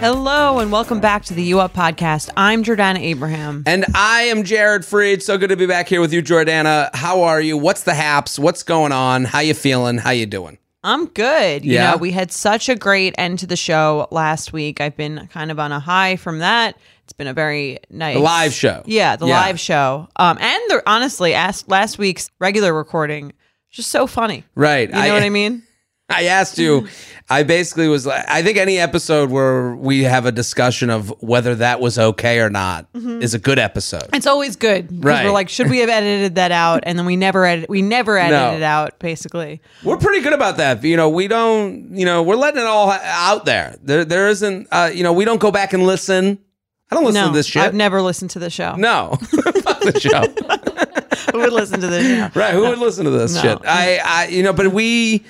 Hello and welcome back to the U Up podcast. I'm Jordana Abraham. And I am Jared Freid. So good to be back here with you, Jordana. How are you? What's the haps? What's going on? How you feeling? How you doing? I'm good. You Yeah? know, we had such a great end to the show last week. I've been kind of on a high from that. It's been a very nice The live show. Yeah, the Yeah. live show. Um, and the honestly, last week's regular recording, just so funny. Right. You know what I mean? I asked you. I basically was like, I think any episode where we have a discussion of whether that was okay or not is a good episode. It's always good. 'cause Right. We're like, should we have edited that out? And then we never edit. We never edited No. it out. Basically, We're pretty good about that. You know, we don't, you know, we're letting it all out there. There, there isn't, uh, you know, we don't go back and listen. I don't listen no, to this shit. I've never listened to the show. no. Fuck the show. Who would listen to the show? Right. Who would listen to this No. shit? I, I, you know, but we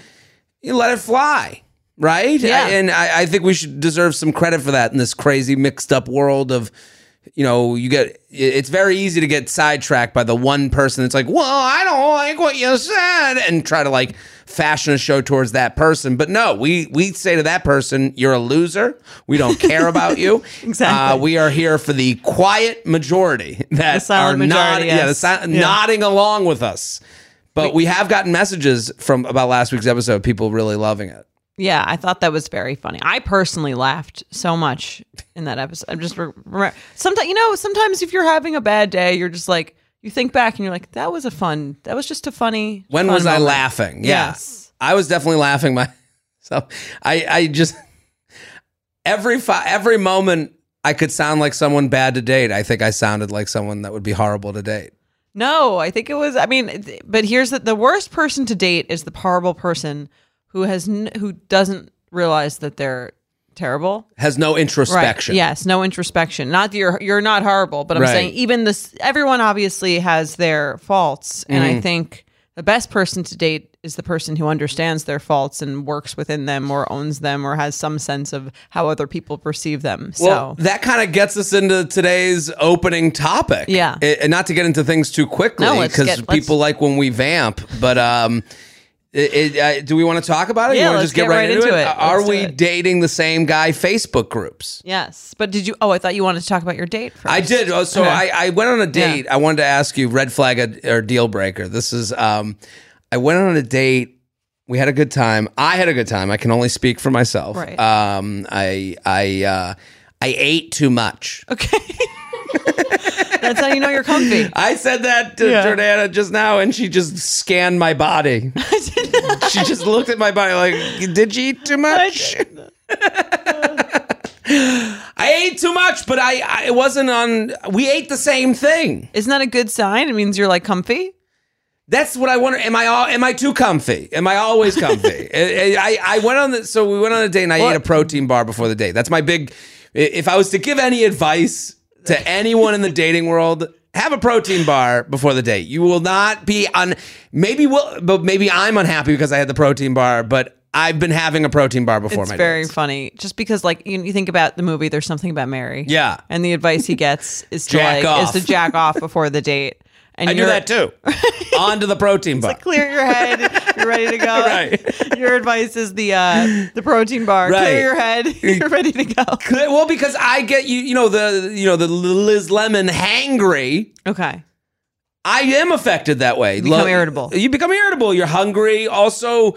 you let it fly, right? Yeah. I- and I, I think we should deserve some credit for that in this crazy mixed up world of, you know, you get. It's very easy to get sidetracked by the one person that's like, "Well, I don't like what you said," and try to like fashion a show towards that person. But no, we we say to that person, "You're a loser. We don't care about you." Exactly. Uh, we are here for the quiet majority that are majority, nodding, yeah, the si- Yeah. nodding along with us. But we have gotten messages from about last week's episode, people really loving it. Yeah, I thought that was very funny. I personally laughed so much in that episode. I'm just re- sometimes you know, sometimes if you're having a bad day, you're just like you think back and you're like, that was a fun. That was just a funny. When fun was I laughing? Yeah. Yes. I was definitely laughing myself. I I just every fi- every moment I could sound like someone bad to date. I think I sounded like someone that would be horrible to date. No, I think it was. I mean, th- but here's the the worst person to date is the horrible person who has n- who doesn't realize that they're terrible. Has no introspection. Right. Yes, no introspection. Not that you're you're not horrible, but I'm Right. saying even this everyone obviously has their faults, and Mm-hmm. I think the best person to date is the person who understands their faults and works within them or owns them or has some sense of how other people perceive them. Well, so that kind of gets us into today's opening topic. Yeah. I- and not to get into things too quickly No, because let's- people like when we vamp. But um, it, it, uh, do we want to talk about it? Yeah, you want to just get, get right, right into, it? it. Are we it. dating the same guy Facebook groups? yes, but did you? Oh, I thought you wanted to talk about your date. First. I did. Oh, So Okay. I, I went on a date. I wanted to ask you red flag or deal breaker. This is um, I went on a date. We had a good time. I had a good time. I can only speak for myself. Right. Um, I I uh, I ate too much. Okay. That's how you know you're comfy. I said that to Yeah. Jordana just now, and she just scanned my body. she just looked at my body like, "Did you eat too much?" I ate too much, but I, I it wasn't on. We ate the same thing. Isn't that a good sign? It means you're like comfy. That's what I wonder. Am I all? Am I too comfy? Am I always comfy? I, I went on the so we went on a date and I What? ate a protein bar before the date. That's my big. If I was to give any advice to anyone in the dating world, have a protein bar before the date. You will not be on. Maybe will, but maybe I'm unhappy because I had the protein bar. But I've been having a protein bar before my. It's very dates. funny, just because like you, you think about the movie. There's something about Mary. Yeah. and the advice he gets is to like off. is to jack off before the date. And I do you're- that too. on to the protein bar. Clear your head. You're ready to go. Right. Your advice is the uh, the protein bar. Right. Clear your head. You're ready to go. well, because I get you. You know the you know the Liz Lemon hangry. Okay. I am affected that way. You become irritable. You become irritable. You're hungry. Also,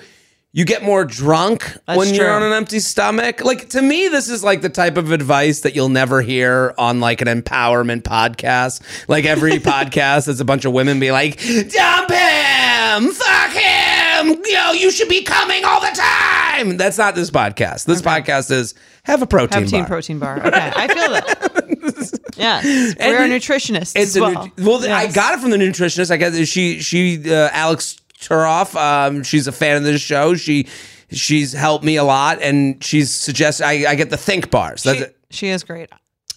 you get more drunk That's when you're true. on an empty stomach. Like to me, this is like the type of advice that you'll never hear on like an empowerment podcast. Like every podcast, it's a bunch of women be like, "Dump him, fuck him, yo, you should be coming all the time." That's not this podcast. This podcast is have a protein Have teen bar. protein bar. Okay, I feel that. yeah, we're a nutritionist. It's as a well. nu- well. I got it from the nutritionist. I guess she she uh, Alix Turoff. Um, she's a fan of this show. She She's helped me a lot, and she's suggested I, I get the think bars. That's She, it. she is great.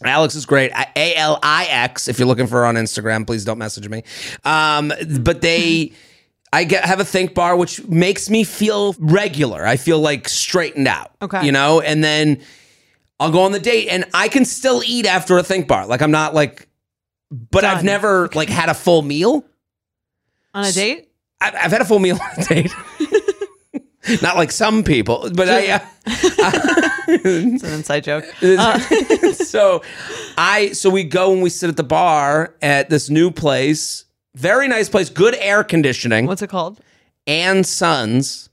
Alix is great. A L I X. If you're looking for her on Instagram, please don't message me. Um, but they, I get have a think bar, which makes me feel regular. I feel like straightened out. Okay. you know, and then I'll go on the date, and I can still eat after a think bar. Like I'm not like, but I've Done. never like had a full meal. On a date? I've, I've had a full meal on a date. Not like some people, but I. Uh, It's an inside joke. Uh, so I so we go and we sit at the bar at this new place. Very nice place, good air conditioning. what's it called? and Sons.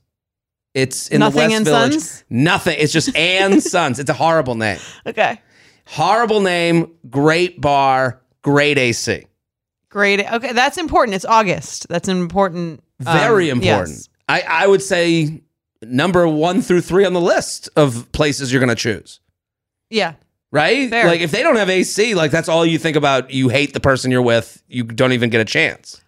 It's in Nothing the West and Village. Sons? Nothing. It's just and Sons. It's a horrible name. Okay. Horrible name. Great bar. Great AC. Great. Okay, that's important. It's August. That's an important. um, Very important. yes. I, I would say number one through three on the list of places you're going to choose. Yeah. Right? Fair. Like if they don't have AC, like that's all you think about. You hate the person you're with. You don't even get a chance.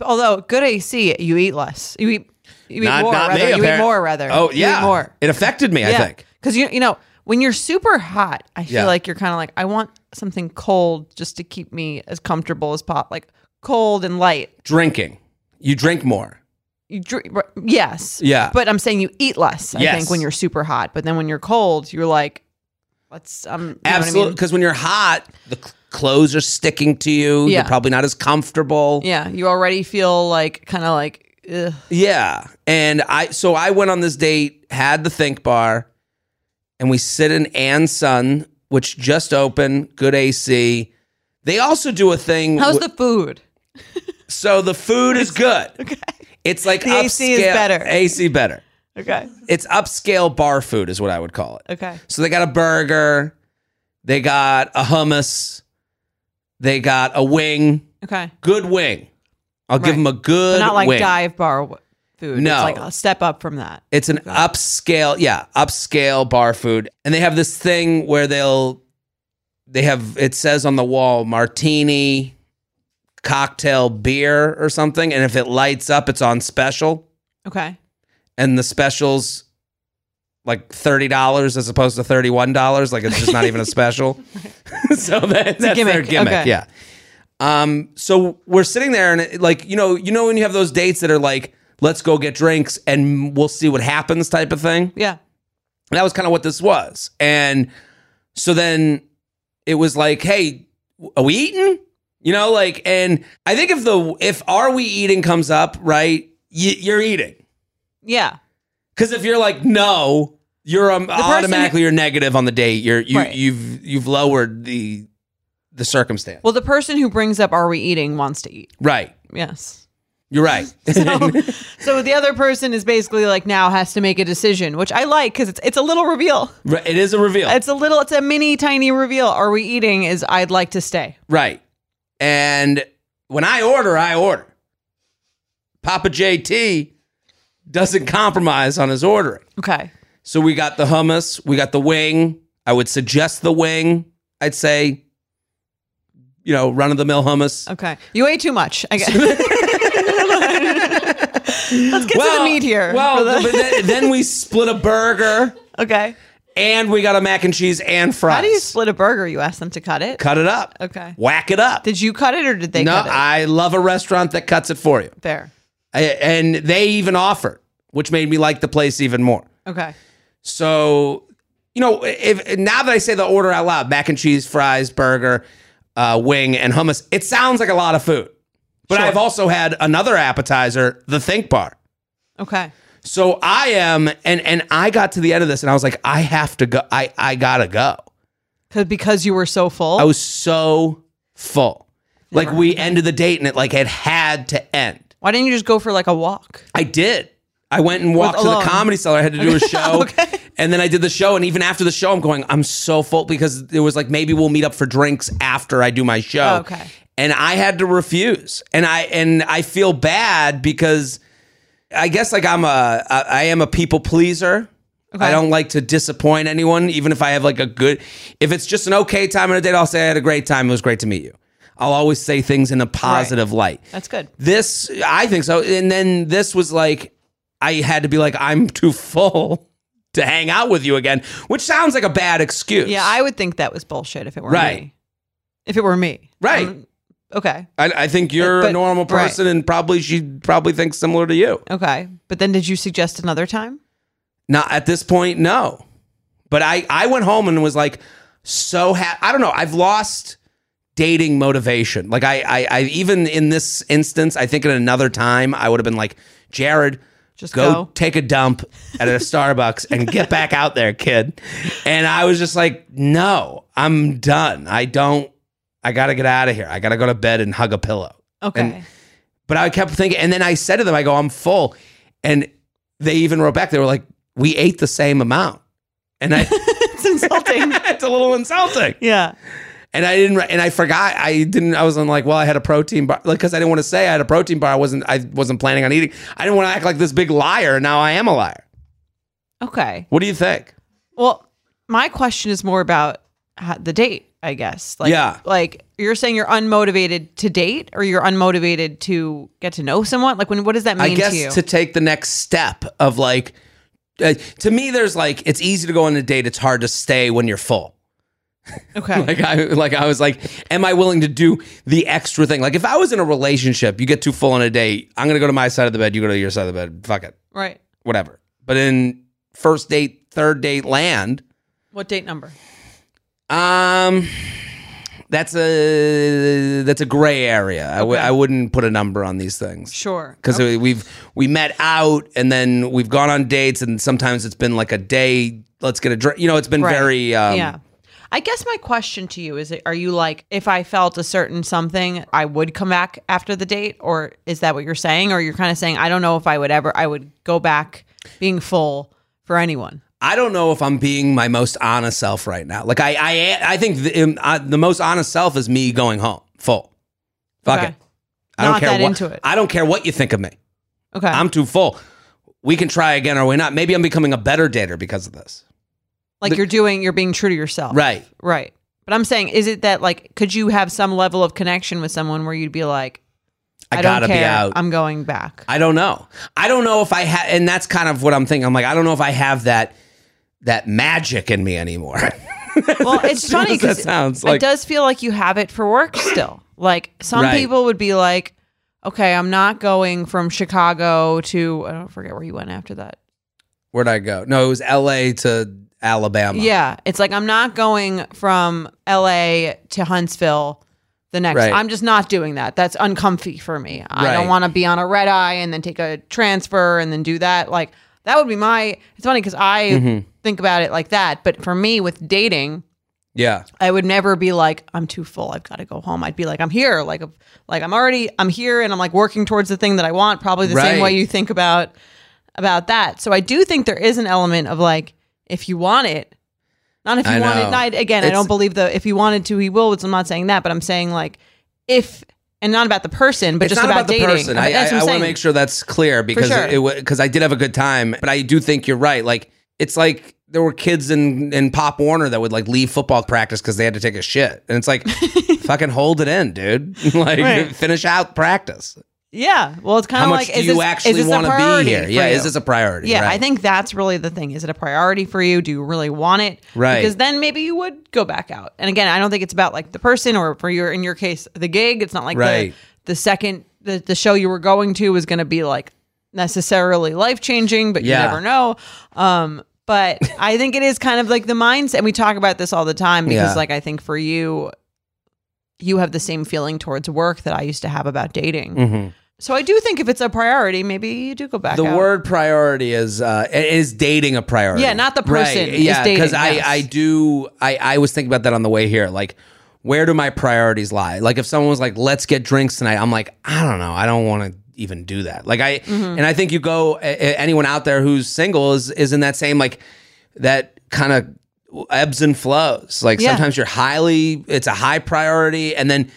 Although good AC, you eat less. You eat. You eat Not, more. not rather. me. You eat more rather. Oh yeah, more. It affected me. I think. Because you you know when you're super hot, I feel Yeah. like you're kind of like I want something cold just to keep me as comfortable as pop, like cold and light. Drinking. You drink more. You drink, yes, Yeah. but I'm saying you eat less. I Yes. think when you're super hot, but then when you're cold, you're like, let's um, know what I Absolutely. mean? Because when you're hot, the cl- clothes are sticking to you. Yeah. You're probably not as comfortable. Yeah, you already feel like kind of like ugh. Yeah. And I so I went on this date, had the think bar, and we sit in and Sons, which just opened, good AC. They also do a thing. how's the food? so the food is good. Okay, It's like The AC is better. AC better. okay, It's upscale bar food, is what I would call it. okay. So they got a burger, they got a hummus, they got a wing, Okay, good wing. I'll give them a but good not like wing. dive bar food. No. it's like a step up from that. It's an upscale, yeah, upscale bar food. And they have this thing where they'll they have it says on the wall martini cocktail beer or something and if it lights up it's on special Okay, and the specials like $30 as opposed to $31 like it's just not even a special. so that, that's their gimmick, gimmick, okay. yeah. Um so we're sitting there and it, like you know, you know when you have those dates that are like let's go get drinks and we'll see what happens type of thing. yeah. that was kind of what this was. And so then it was like, hey, are we eating? You know, like, and I think if the if are we eating comes up, right, y- you're eating. Yeah. Because if you're like no, you're um, automatically you're negative on the date. You're you Right. you've you've lowered the the circumstance. Well, the person who brings up "Are we eating?" wants to eat. right, Yes. You're right. So, so the other person is basically like now has to make a decision, which I like because it's it's a little reveal. Right, it is a reveal. It's a little, it's a mini tiny reveal. Are we eating? Is I'd like to stay. Right. And when I order, I order. Papa JT doesn't compromise on his ordering. Okay. So we got the hummus, we got the wing. I would suggest the wing. I'd say, you know, run of the mill hummus. Okay. You ate too much. I guess. Let's get to the meat here. Well, the- but then, then we split a burger okay. and we got a mac and cheese and fries. How do you split a burger? You ask them to cut it. cut it up? Okay. Whack it up. Did you cut it or did they no, cut it? I love a restaurant that cuts it for you. Fair. I, and they even offered, which made me like the place even more. Okay. So, you know, if now that I say the order out loud, mac and cheese, fries, burger, uh, wing, and hummus, it sounds like a lot of food. But Sure. I've also had another appetizer, the Think Bar. Okay. So I am, and and I got to the end of this, and I was like, I have to go. I I gotta go. Because because you were so full. I was so full. Like we ended the date, and it like it had to end. Why didn't you just go for like a walk? I did. I went and walked to the comedy cellar. I had to do a show. Okay. And then I did the show. And even after the show, I'm going, I'm so full because it was like, maybe we'll meet up for drinks after I do my show. Okay. And I had to refuse. And I, and I feel bad because I guess like I'm a, I I am a people pleaser. I don't like to disappoint anyone, even if I have like a good, if it's just an okay time on a date, I'll say I had a great time. It was great to meet you. I'll always say things in a positive light That's good. this i think so and then this was like I had to be like, I'm too full to hang out with you again, which sounds like a bad excuse. Yeah, I would think that was bullshit if it were Right. me. If it were me. Right. Um, okay. I, I think you're a But- normal right. person, and probably she probably thinks similar to you. Okay. But then did you suggest another time? Not at this point, no. But I I went home and was like so ha- I don't know. I've lost dating motivation. Like I, I I even in this instance, I think at another time I would have been like Jared. Just go, go. take a dump at a Starbucks and get back out there, kid. And I was just like, no, I'm done. I don't. I got to get out of here. I got to go to bed and hug a pillow. Okay. And- But I kept thinking, and then I said to them, I go, I'm full. And they even wrote back, they were like, we ate the same amount. And I, it's insulting. it's a little insulting. yeah. And I didn't, and I forgot, I didn't, I wasn't like, well, I had a protein bar, like, cause I didn't want to say I had a protein bar. I wasn't, I wasn't planning on eating. I didn't want to act like this big liar. Now I am a liar. Okay. What do you think? Well, my question is more about the date, I guess. Like, Yeah. Like you're saying you're unmotivated to date, or you're unmotivated to get to know someone. Like, when what does that mean I guess to you? to take the next step of like, uh, to me, there's like, it's easy to go on a date. It's hard to stay when you're full. okay. Like I like I was like, am I willing to do the extra thing? Like if I was in a relationship, you get too full on a date, I'm gonna go to my side of the bed, you go to your side of the bed. Fuck it. right. Whatever. But in first date, third date land, What date number? Um that's a that's a gray area. I w-. I wouldn't put a number on these things. Sure. Because Okay. we've we met out and then we've gone on dates and sometimes it's been like a day. Let's get a drink. You know, it's been Right. very um, yeah. I guess my question to you is are you like if I felt a certain something I would come back after the date or is that what you're saying or you're kind of saying I don't know if I would ever I would go back being full for anyone. I don't know if I'm being my most honest self right now. Like I, I, I think the, um, I, the most honest self is me going home full. Fuck Okay. it. I don't Not care that what, into it. I don't care what you think of me. Okay. I'm too full. We can try again or we not. Maybe I'm becoming a better dater because of this. like you're doing you're being true to yourself. Right. Right. But I'm saying is it that like could you have some level of connection with someone where you'd be like I, I, gotta don't care. be out. I'm going back. I don't know. I don't know if I have, and that's kind of what I'm thinking. I'm like, I don't know if I have that that magic in me anymore. Well, it's funny soon as that because sounds it like does feel like you have it for work still. Like some Right. people would be like, okay, I'm not going from Chicago to I don't forget where you went after that. where'd I go? No, it was L.A. to Alabama. Yeah, it's like I'm not going from LA to Huntsville. The next, Right. I'm just not doing that. That's uncomfy for me. I Right. don't want to be on a red eye and then take a transfer and then do that. Like that would be my. It's funny because I Mm-hmm. think about it like that. But for me, with dating, Yeah. I would never be like, I'm too full. I've got to go home. I'd be like, I'm here. Like, like I'm already, I'm here, and I'm like working towards the thing that I want. Probably the same way you think about about that. So I do think there is an element of like, if you want it, not if you I want know. it. Not again. I don't believe the if he wanted to, he will. So I'm not saying that, but I'm saying like, if and not about the person, but it's just not about, about, the dating. person. I, I, I'm want to make sure that's clear because sure. it because I did have a good time, but I do think you're right. Like it's like there were kids in in Pop Warner that would like leave football practice because they had to take a shit, and it's like fucking hold it in, dude. like Right. finish out practice. Yeah. Well, it's kind of like, do is you this, actually is this a want to be here? Yeah, you? is this a priority? Yeah, Right. I think that's really the thing. Is it a priority for you? Do you really want it? Right. Because then maybe you would go back out. And again, I don't think it's about like the person or for your in your case the gig. It's not like Right. the the second the the show you were going to was going to be like necessarily life changing, but Yeah. you never know. Um, but I think it is kind of like the mindset. And we talk about this all the time because Yeah. like I think for you, you have the same feeling towards work that I used to have about dating. Mhm. So I do think if it's a priority, maybe you do go back. The out. word priority is uh, is dating a priority. Yeah, not the person, Right. Yeah, because I yes. I do I I was thinking about that on the way here. Like, where do my priorities lie? Like, if someone was like, "Let's get drinks tonight," I'm like, I don't know. I don't want to even do that. Like, I Mm-hmm. and I think you go anyone out there who's single is is in that same like that kind of ebbs and flows. Like Yeah. sometimes you're highly, it's a high priority, and then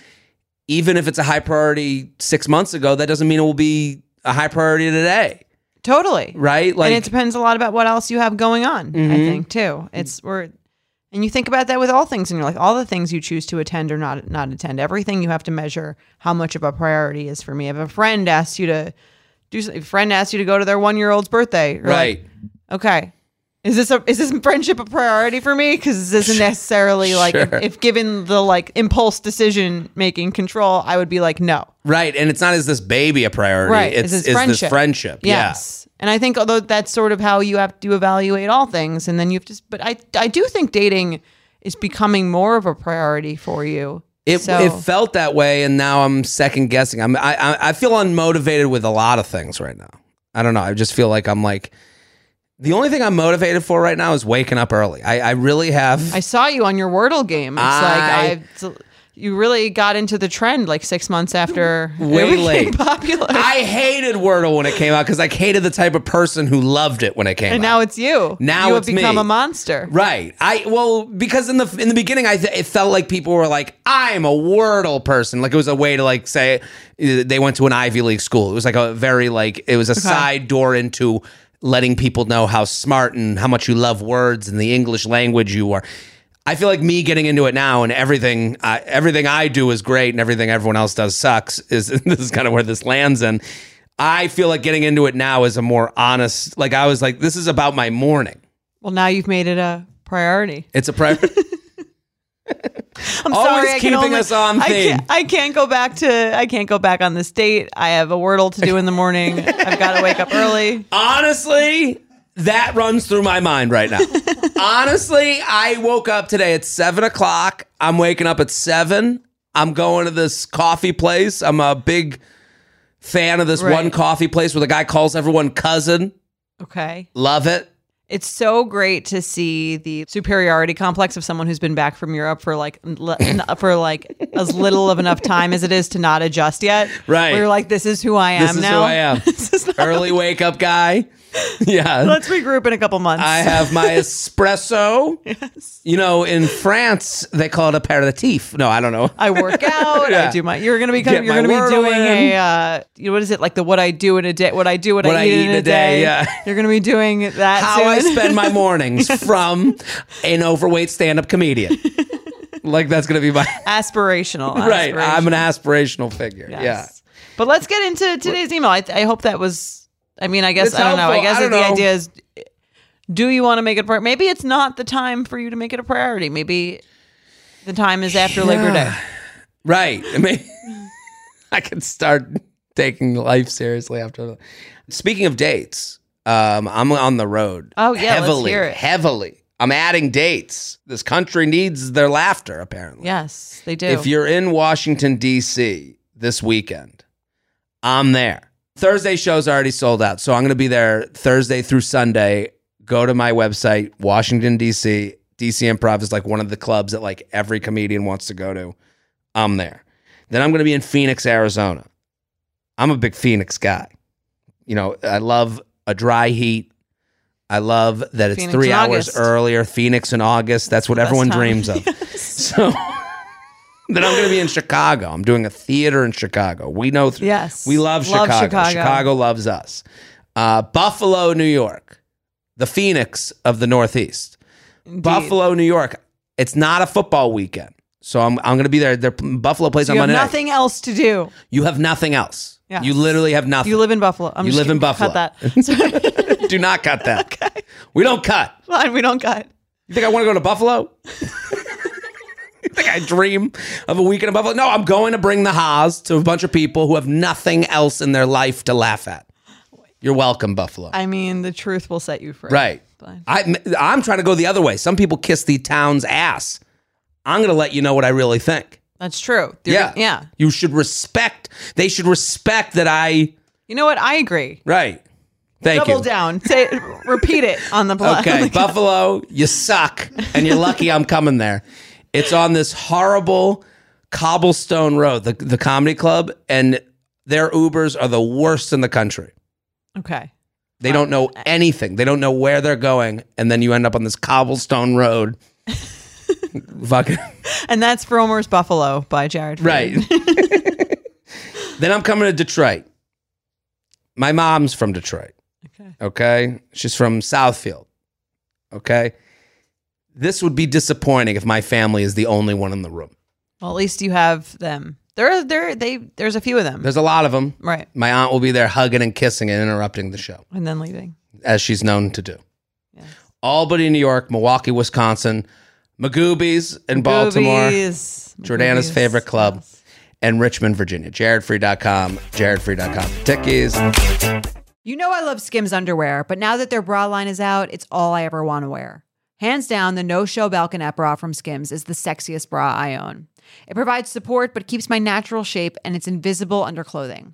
even if it's a high priority six months ago, that doesn't mean it will be a high priority today, Totally. right? Like, Mm-hmm. and it depends a lot about what else you have going on, I think, too. It's we're and you think about that with all things in your life, all the things you choose to attend or not not attend. Everything you have to measure how much of a priority is for me. If a friend asks you to do a friend asks you to go to their one year old's birthday. You're like, right. okay. Is this a is this friendship a priority for me? Because this isn't necessarily like if, Sure. if given the like impulse decision making control, I would be like no. Right. And it's not is this baby a priority? Right. It's is is this this friendship. Yes. And I think although that's sort of how you have to evaluate all things, and then you have to. But I I do think dating is becoming more of a priority for you. It, So- it felt that way, and now I'm second guessing. I'm I, I I feel unmotivated with a lot of things right now. I don't know. I just feel like I'm like the only thing I'm motivated for right now is waking up early. I, I really have. I saw you on your Wordle game. It's I- like I. you really got into the trend like six months after Way late. popular. I hated Wordle when it came out because I hated the type of person who loved it when it came out. and out. now it's you. Now you it's have become me. a monster. Right. I well because in the in the beginning I th- it felt like people were like I'm a Wordle person. Like it was a way to like say uh, they went to an Ivy League school. It was like a very like it was a side door into letting people know how smart and how much you love words and the English language you are. I feel like me getting into it now and everything I everything I do is great and everything everyone else does sucks is this is kind of where this lands and I feel like getting into it now is a more honest like I was like this is about my morning. Well, now you've made it a priority. It's a pri- I'm Always sorry, I can keeping only, us on I theme. can't, I can't go back to. I can't go back on this date. I have a Wordle to do in the morning. I've got to wake up early. Honestly, that runs through my mind right now. Honestly, I woke up today at seven o'clock. I'm waking up at seven. I'm going to this coffee place. I'm a big fan of this Right. one coffee place where the guy calls everyone cousin. Okay. Love it. It's so great to see the superiority complex of someone who's been back from Europe for like for like as little of enough time as it is to not adjust yet. Right. You're like, this is who I am This is now. who I am. this is not, Early wake up guy. Yeah. let's regroup in a couple months. I have my espresso. yes. You know, in France, they call it a aperitif. No, I don't know. I work out. Yeah. I do my. You're gonna be Get kind of, you're gonna be doing in. a. Uh, you know, what is it like the what I do in a day? What I do, what, What I, eat, in a day. yeah. You're gonna be doing that. how I spend my mornings from an overweight stand-up comedian. like that's gonna be my aspirational. right. I'm an aspirational. aspirational figure. Yes. Yeah. But let's get into today's email. I, I hope that was. I mean, I guess It's I don't know. I guess I the know. idea is, do you want to make it a priority? Maybe it's not the time for you to make it a priority. Maybe the time is after Labor Day. Right. I mean, I could start taking life seriously after. Speaking of dates, um, I'm on the road. Oh, yeah, let's heavily, hear it. heavily. I'm adding dates. This country needs their laughter. Apparently, Yes, they do. If you're in Washington D.C. this weekend, I'm there. Thursday show's already sold out, so I'm going to be there Thursday through Sunday. Go to my website, Washington D.C. DC Improv is like one of the clubs that like every comedian wants to go to. I'm there. Then I'm going to be in Phoenix, Arizona. I'm a big Phoenix guy. You know, I love a dry heat. I love that it's Phoenix three hours earlier. Phoenix in August. That's what Best everyone time. dreams of. So then I'm going to be in Chicago. I'm doing a theater in Chicago. We know, th- Yes. we love Love Chicago. Chicago. Chicago loves us. Uh, Buffalo, New York, the Phoenix of the Northeast. Indeed. Buffalo, New York. It's not a football weekend, so I'm I'm going to be there. They're, Buffalo plays So on you have Monday. night. nothing else to do. You have nothing else. Yes. You literally have nothing. You live in Buffalo. I'm You just live in. Buffalo. Cut that. Do not cut that. We don't cut. Fine, we don't cut. You think I want to go to Buffalo? you think I dream of a weekend in Buffalo? No, I'm going to bring the Haas to a bunch of people who have nothing else in their life to laugh at. You're welcome, Buffalo. I mean, the truth will set you free. right. I, I'm trying to go the other way. Some people kiss the town's ass. I'm going to let you know what I really think. That's true. You're Yeah. yeah. You should respect. They should respect that I. You know what? I agree. Right. Thank you. Double you. down. Say, repeat it on the blog. Okay, Buffalo, you suck, and you're lucky I'm coming there. It's on this horrible cobblestone road, the the comedy club, and their Ubers are the worst in the country. okay. They don't know anything. They don't know where they're going, and then you end up on this cobblestone road. Fucking And that's Frommer's Buffalo by Jared. Freid. right. then I'm coming to Detroit. My mom's from Detroit. Okay. Okay. She's from Southfield. Okay. This would be disappointing if my family is the only one in the room. Well, at least you have them. There, there, they. There's a few of them, There's a lot of them. right? My aunt will be there hugging and kissing and interrupting the show, And then leaving. as she's known to do. Yes. Albany, New York, Milwaukee, Wisconsin, Magooby's in Baltimore, Boobies. Jordana's Boobies. favorite club, Yes. and Richmond, Virginia. JaredFreid.com, JaredFreid.com. Tickies. You know I love Skims underwear, but now that their bra line is out, it's all I ever want to wear. Hands down, the No Show Balconette bra from Skims is the sexiest bra I own. It provides support but keeps my natural shape and it's invisible under clothing.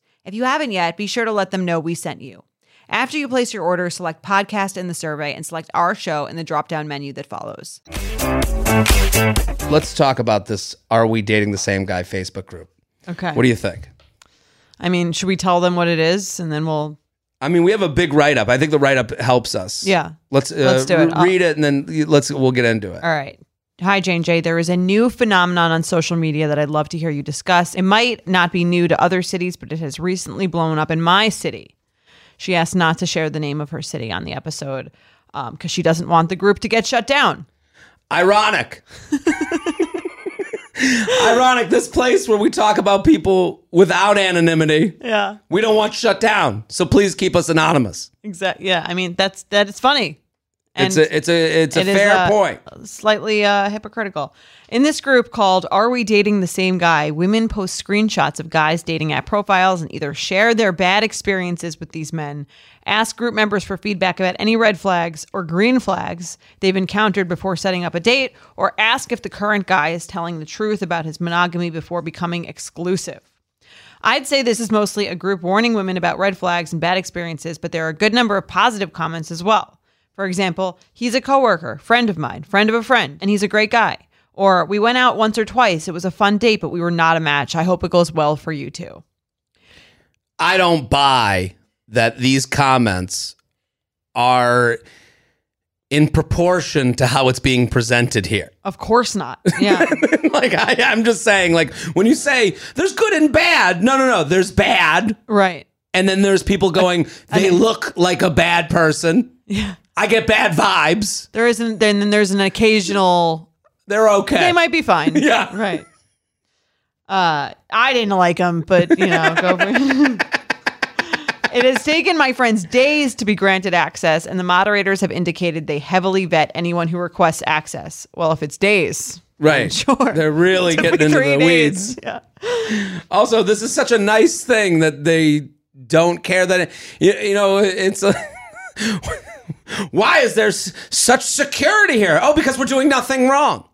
If you haven't yet, be sure to let them know we sent you. After you place your order, select podcast in the survey and select our show in the drop down menu that follows. Let's talk about this Are We Dating the Same Guy Facebook group. Okay. What do you think? I mean, should we tell them what it is and then we'll? I mean, we have a big write up. I think the write up helps us. Yeah. Let's, uh, Let's do it. re- read it and then let's we'll get into it. All right. Hi, J&J. There is a new phenomenon on social media that I'd love to hear you discuss. It might not be new to other cities, but it has recently blown up in my city. She asked not to share the name of her city on the episode um, because she doesn't want the group to get shut down. Ironic. Ironic. This place where we talk about people without anonymity, Yeah, we don't want shut down. So please keep us anonymous. exactly. Yeah, I mean that's that is funny. It's a it's a it's a it is, fair uh, point. slightly uh, hypocritical. In this group called Are We Dating the Same Guy? Women post screenshots of guys dating app profiles and either share their bad experiences with these men, ask group members for feedback about any red flags or green flags they've encountered before setting up a date, or ask if the current guy is telling the truth about his monogamy before becoming exclusive. I'd say this is mostly a group warning women about red flags and bad experiences, but there are a good number of positive comments as well. For example, he's a coworker, friend of mine, friend of a friend, and he's a great guy. Or we went out once or twice. It was a fun date, but we were not a match. I hope it goes well for you too. I don't buy that these comments are in proportion to how it's being presented here. Of course not. Yeah. like I, I'm just saying, like when you say there's good and bad, no, no, no, there's bad, right. And then there's people going, they look like a bad person. Yeah. I get bad vibes. There isn't then then there's an occasional They're okay. they might be fine. Yeah. Right. Uh I didn't like them, but you know, go for It has taken my friends days to be granted access, and the moderators have indicated they heavily vet anyone who requests access. Well, if it's days, right. sure. They're really Took me getting into three the days. weeds. Yeah. Also, this is such a nice thing that they don't care that it, you, you know it's a, why is there s- such security here? Oh, because we're doing nothing wrong.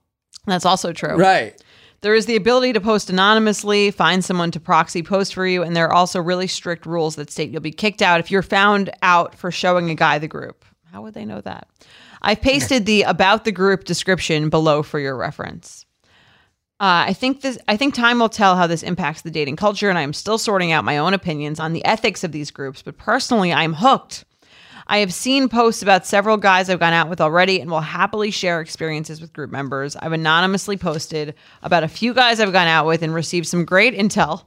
That's also true. Right. There is the ability to post anonymously, find someone to proxy post for you, and there are also really strict rules that state you'll be kicked out if you're found out for showing a guy the group. How would they know that? I've pasted the about the group description below for your reference. Uh, I think this. I think time will tell how this impacts the dating culture, and I am still sorting out my own opinions on the ethics of these groups. But personally, I'm hooked. I have seen posts about several guys I've gone out with already and will happily share experiences with group members. I've anonymously posted about a few guys I've gone out with and received some great intel.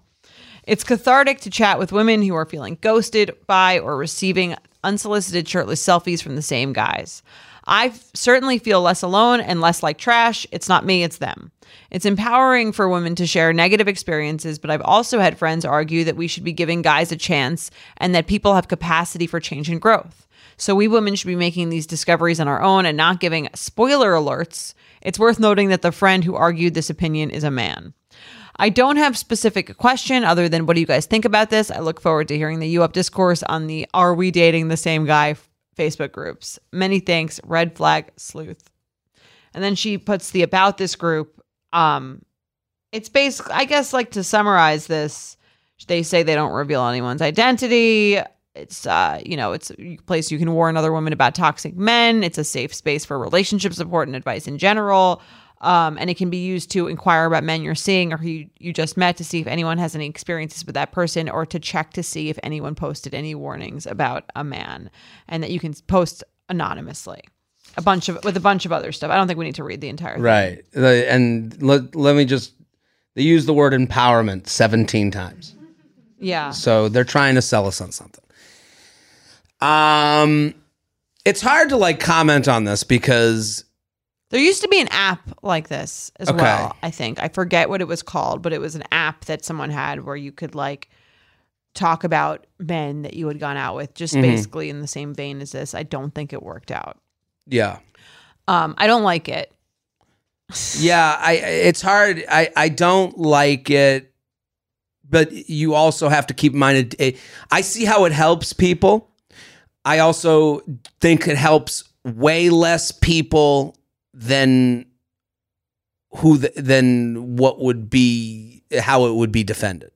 It's cathartic to chat with women who are feeling ghosted by or receiving unsolicited shirtless selfies from the same guys. I certainly feel less alone and less like trash. It's not me, it's them. It's empowering for women to share negative experiences, but I've also had friends argue that we should be giving guys a chance and that people have capacity for change and growth. So we women should be making these discoveries on our own and not giving spoiler alerts. It's worth noting that the friend who argued this opinion is a man. I don't have specific question other than what do you guys think about this? I look forward to hearing the U Up discourse on the Are We Dating the Same Guy Facebook groups. Many thanks, red flag sleuth. And then she puts the about this group. Um, it's basically, I guess, like to summarize this, they say they don't reveal anyone's identity. It's, uh, you know, it's a place you can warn other women about toxic men. It's a safe space for relationship support and advice in general. Um, and it can be used to inquire about men you're seeing or who you, you just met to see if anyone has any experiences with that person or to check to see if anyone posted any warnings about a man and that you can post anonymously a bunch of with a bunch of other stuff i don't think we need to read the entire thing Right. And let, let me just, they use the word empowerment 17 times. yeah So they're trying to sell us on something. Um, it's hard to like comment on this because There used to be an app like this as Okay. well, I think. I forget what it was called, but it was an app that someone had where you could like talk about men that you had gone out with, just Mhm. basically in the same vein as this. I don't think it worked out. yeah, Um, I don't like it. yeah. I it's hard. I I don't like it, but you also have to keep in mind. It, it, I see how it helps people. I also think it helps way less people than who the, than what would be how it would be defended.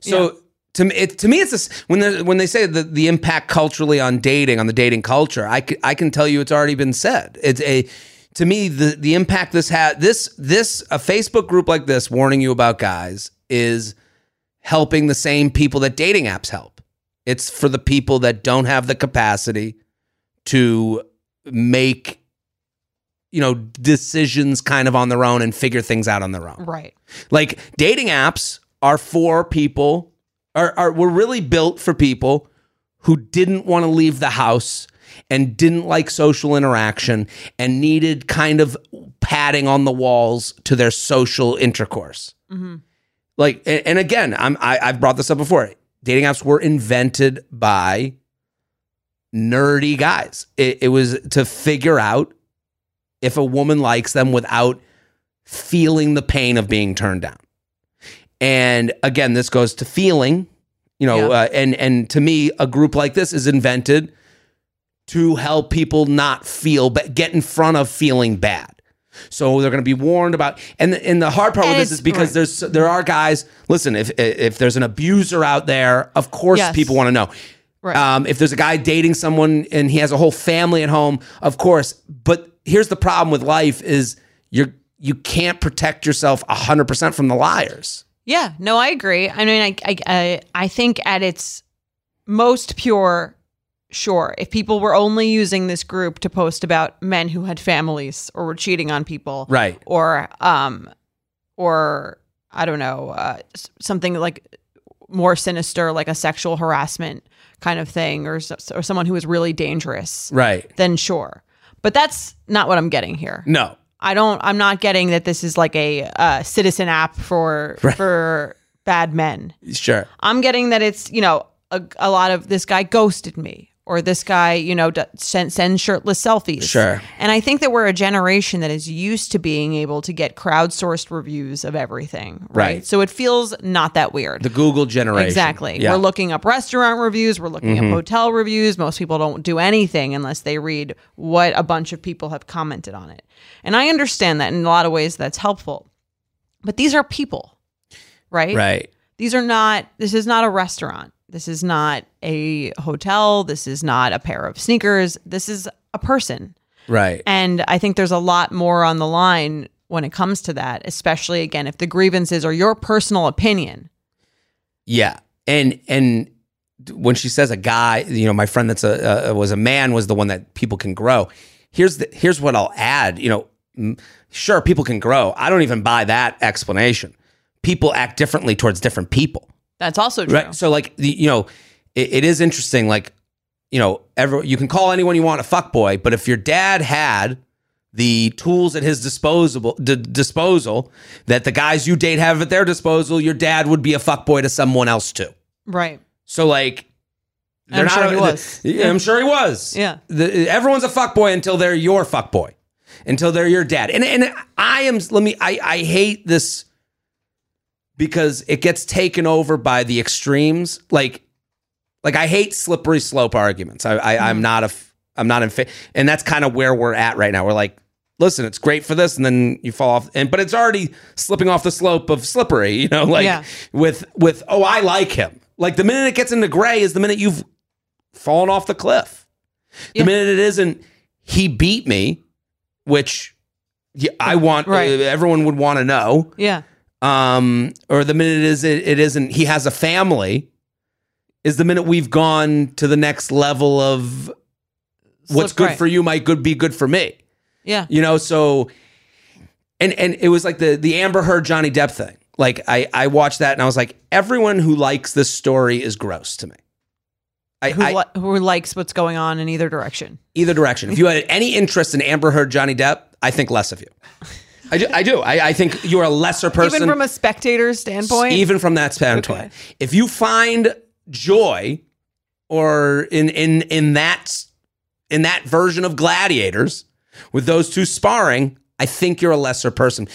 So Yeah. to me, it, to me, it's this, when they when they say the, the impact culturally on dating on the dating culture. I c- I can tell you it's already been said. It's a to me the the impact this had this this a Facebook group like this warning you about guys is helping the same people that dating apps help. It's for the people that don't have the capacity to make you know decisions kind of on their own and figure things out on their own. Right. Like dating apps are for people are, are were really built for people who didn't want to leave the house and didn't like social interaction and needed kind of padding on the walls to their social intercourse. Mhm. Like and, and again, I'm I, I've brought this up before. Dating apps were invented by nerdy guys. It, it was to figure out if a woman likes them without feeling the pain of being turned down. And again, this goes to feeling, you know, Yeah. uh, and and to me, a group like this is invented to help people not feel, but get in front of feeling bad. So they're going to be warned about, and the, and the hard part And with this is because right. there's there are guys. Listen, if if there's an abuser out there, of course Yes. people want to know. Right. Um, if there's a guy dating someone and he has a whole family at home, of course. But here's the problem with life: is you're you can't protect yourself hundred percent from the liars. Yeah, no, I agree. I mean, I, I, I, I think at its most pure, sure, if people were only using this group to post about men who had families or were cheating on people, Right. or, um, or I don't know, uh, something like more sinister, like a sexual harassment kind of thing, or or someone who is really dangerous, Right. then sure. But that's not what I'm getting here. No. I don't. I'm not getting that this is like a uh, citizen app for Right. for bad men. Sure. I'm getting that it's you know a, a lot of this guy ghosted me or this guy you know d- send, send shirtless selfies. Sure. And I think that we're a generation that is used to being able to get crowdsourced reviews of everything. Right. Right. So it feels not that weird. The Google generation. Exactly. Yeah. We're looking up restaurant reviews. We're looking Mm-hmm. up hotel reviews. Most people don't do anything unless they read what a bunch of people have commented on it. And I understand that in a lot of ways that's helpful. But these are people, right? right. These are not, this is not a restaurant. This is not a hotel. This is not a pair of sneakers. This is a person. Right. And I think there's a lot more on the line when it comes to that, especially again, if the grievances are your personal opinion. Yeah, and and when she says a guy, you know, my friend that's a uh, was a man was the one that people can grow. Here's the here's what I'll add. You know, sure, people can grow. I don't even buy that explanation. People act differently towards different people, That's also true. right? So, like, the, you know, it, it is interesting. Like, you know, every, you can call anyone you want a fuck boy, but if your dad had the tools at his disposable d- disposal that the guys you date have at their disposal, your dad would be a fuck boy to someone else too. Right. So like, And I'm sure he was. Yeah, I'm sure he was. Yeah. The, everyone's a fuckboy until they're your fuckboy, until they're your dad. And and I am. Let me. I I hate this because it gets taken over by the extremes. Like Like I hate slippery slope arguments. I, I I'm not a, I'm not in fa- and that's kind of where we're at right now. We're like, listen, it's great for this, and then you fall off, and but it's already slipping off the slope of slippery. You know, like Yeah. with with oh, I like him. Like the minute it gets into gray is the minute you've fallen off the cliff. The Yeah. minute it isn't, he beat me, which yeah, I want. Right. uh, everyone would want to know. Yeah. Um, or the minute it is it, it isn't. He has a family. Is the minute we've gone to the next level of what's good right. for you might good be good for me. Yeah. You know, so and and it was like the the Amber Heard Johnny Depp thing. Like I I watched that and I was like, everyone who likes this story is gross to me. I, Who, I who likes what's going on in either direction? either direction. If you had any interest in Amber Heard Johnny Depp, I think less of you. I do. I do. I, I think you're a lesser person. Even from a spectator's standpoint. even from that standpoint. Okay. If you find joy or in in in that in that version of gladiators with those two sparring, I think you're a lesser person.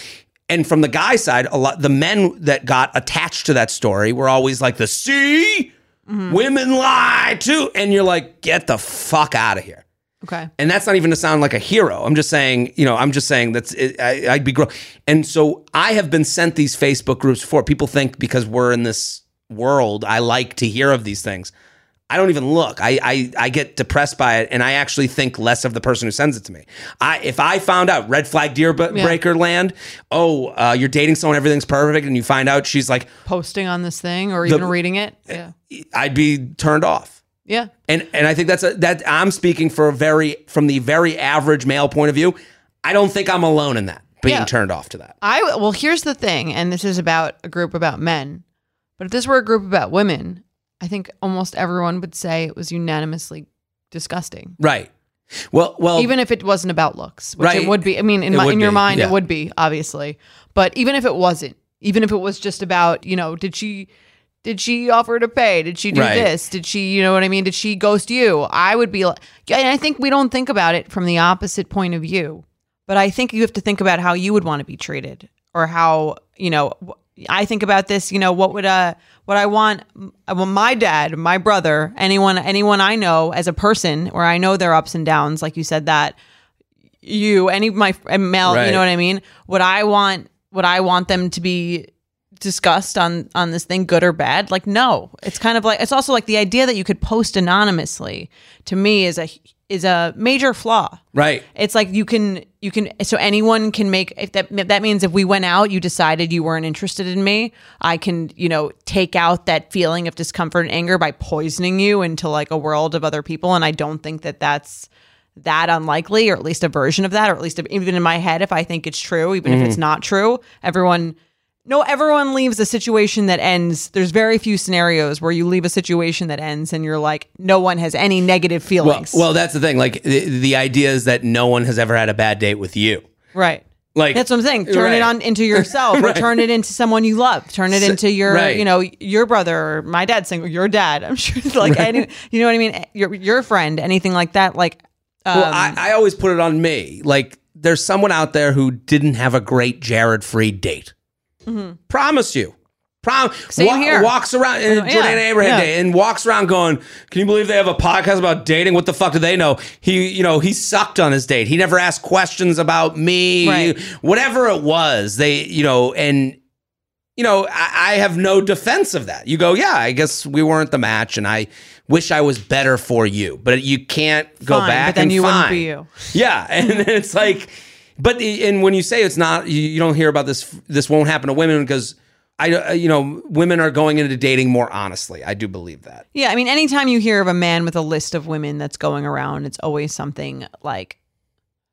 And from the guy side, a lot the men that got attached to that story were always like the see mm-hmm. women lie too and you're like get the fuck out of here. Okay. And that's not even to sound like a hero. I'm just saying, you know, I'm just saying that's it, I, I'd be. Gro- and so I have been sent these Facebook groups before. People think because we're in this world, I like to hear of these things. I don't even look. I, I I get depressed by it, and I actually think less of the person who sends it to me. I if I found out red flag deer b- Yeah. breaker land, oh, uh, you're dating someone, everything's perfect, and you find out she's like, Posting on this thing or even reading it. Yeah. I'd be turned off. Yeah. And and I think that's a, that I'm speaking for a very from the very average male point of view. I don't think I'm alone in that being Yeah. turned off to that. I well, here's the thing, and this is about a group about men. But if this were a group about women, I think almost everyone would say it was unanimously disgusting. Right. Well, well, even if it wasn't about looks, which Right. it would be. I mean, in, my, in your be, mind, yeah. it would be obviously. But even if it wasn't, even if it was just about, you know, did she, did she offer to pay? Did she do Right. this? Did she, you know what I mean? Did she ghost you? I would be like, yeah. And I think we don't think about it from the opposite point of view. But I think you have to think about how you would want to be treated, or how you know. I think about this. You know, what would uh, what I want? Well, my dad, my brother, anyone, anyone I know as a person, where I know their ups and downs, like you said that you, any of my male, Right. you know what I mean? What I want? what I want them to be discussed on on this thing, good or bad? Like, no. It's kind of like it's also like the idea that you could post anonymously. To me, is a is a major flaw. right. It's like you can you can so anyone can make if that that means if we went out you decided you weren't interested in me, I can, you know, take out that feeling of discomfort and anger by poisoning you into like a world of other people and I don't think that that's that unlikely or at least a version of that or at least even in my head if I think it's true even if it's mm-hmm. not true, everyone no, everyone leaves a situation that ends. There's very few scenarios where you leave a situation that ends and you're like, no one has any negative feelings. well, that's the thing. Like the, the idea is that no one has ever had a bad date with you. right. Like That's what I'm saying. Turn Right. it on into yourself, or turn it into someone you love. Turn it So- into your, right. you know, your brother, or my dad's single, your dad. I'm sure, like, any, you know what I mean. Your your friend, anything like that. Like, um, Well, I, I always put it on me. Like, there's someone out there who didn't have a great Jared Freid date. Promise you. Prom- Mm-hmm. Same here. Walks around, and Yeah, Jordana Abraham yeah. Day, and walks around going, "Can you believe they have a podcast about dating? What the fuck do they know?" He, you know, he sucked on his date. He never asked questions about me, Right. whatever it was. They, you know, and you know, I, I have no defense of that. You go, yeah, I guess we weren't the match, and I wish I was better for you, but you can't go Fine, back. but then and you wouldn't be you. Yeah, and then it's like, but and when you say it's not, you, don't hear about this. This won't happen to women because I, uh, you know, women are going into dating more honestly. I do believe that. yeah. I mean, anytime you hear of a man with a list of women that's going around, it's always something like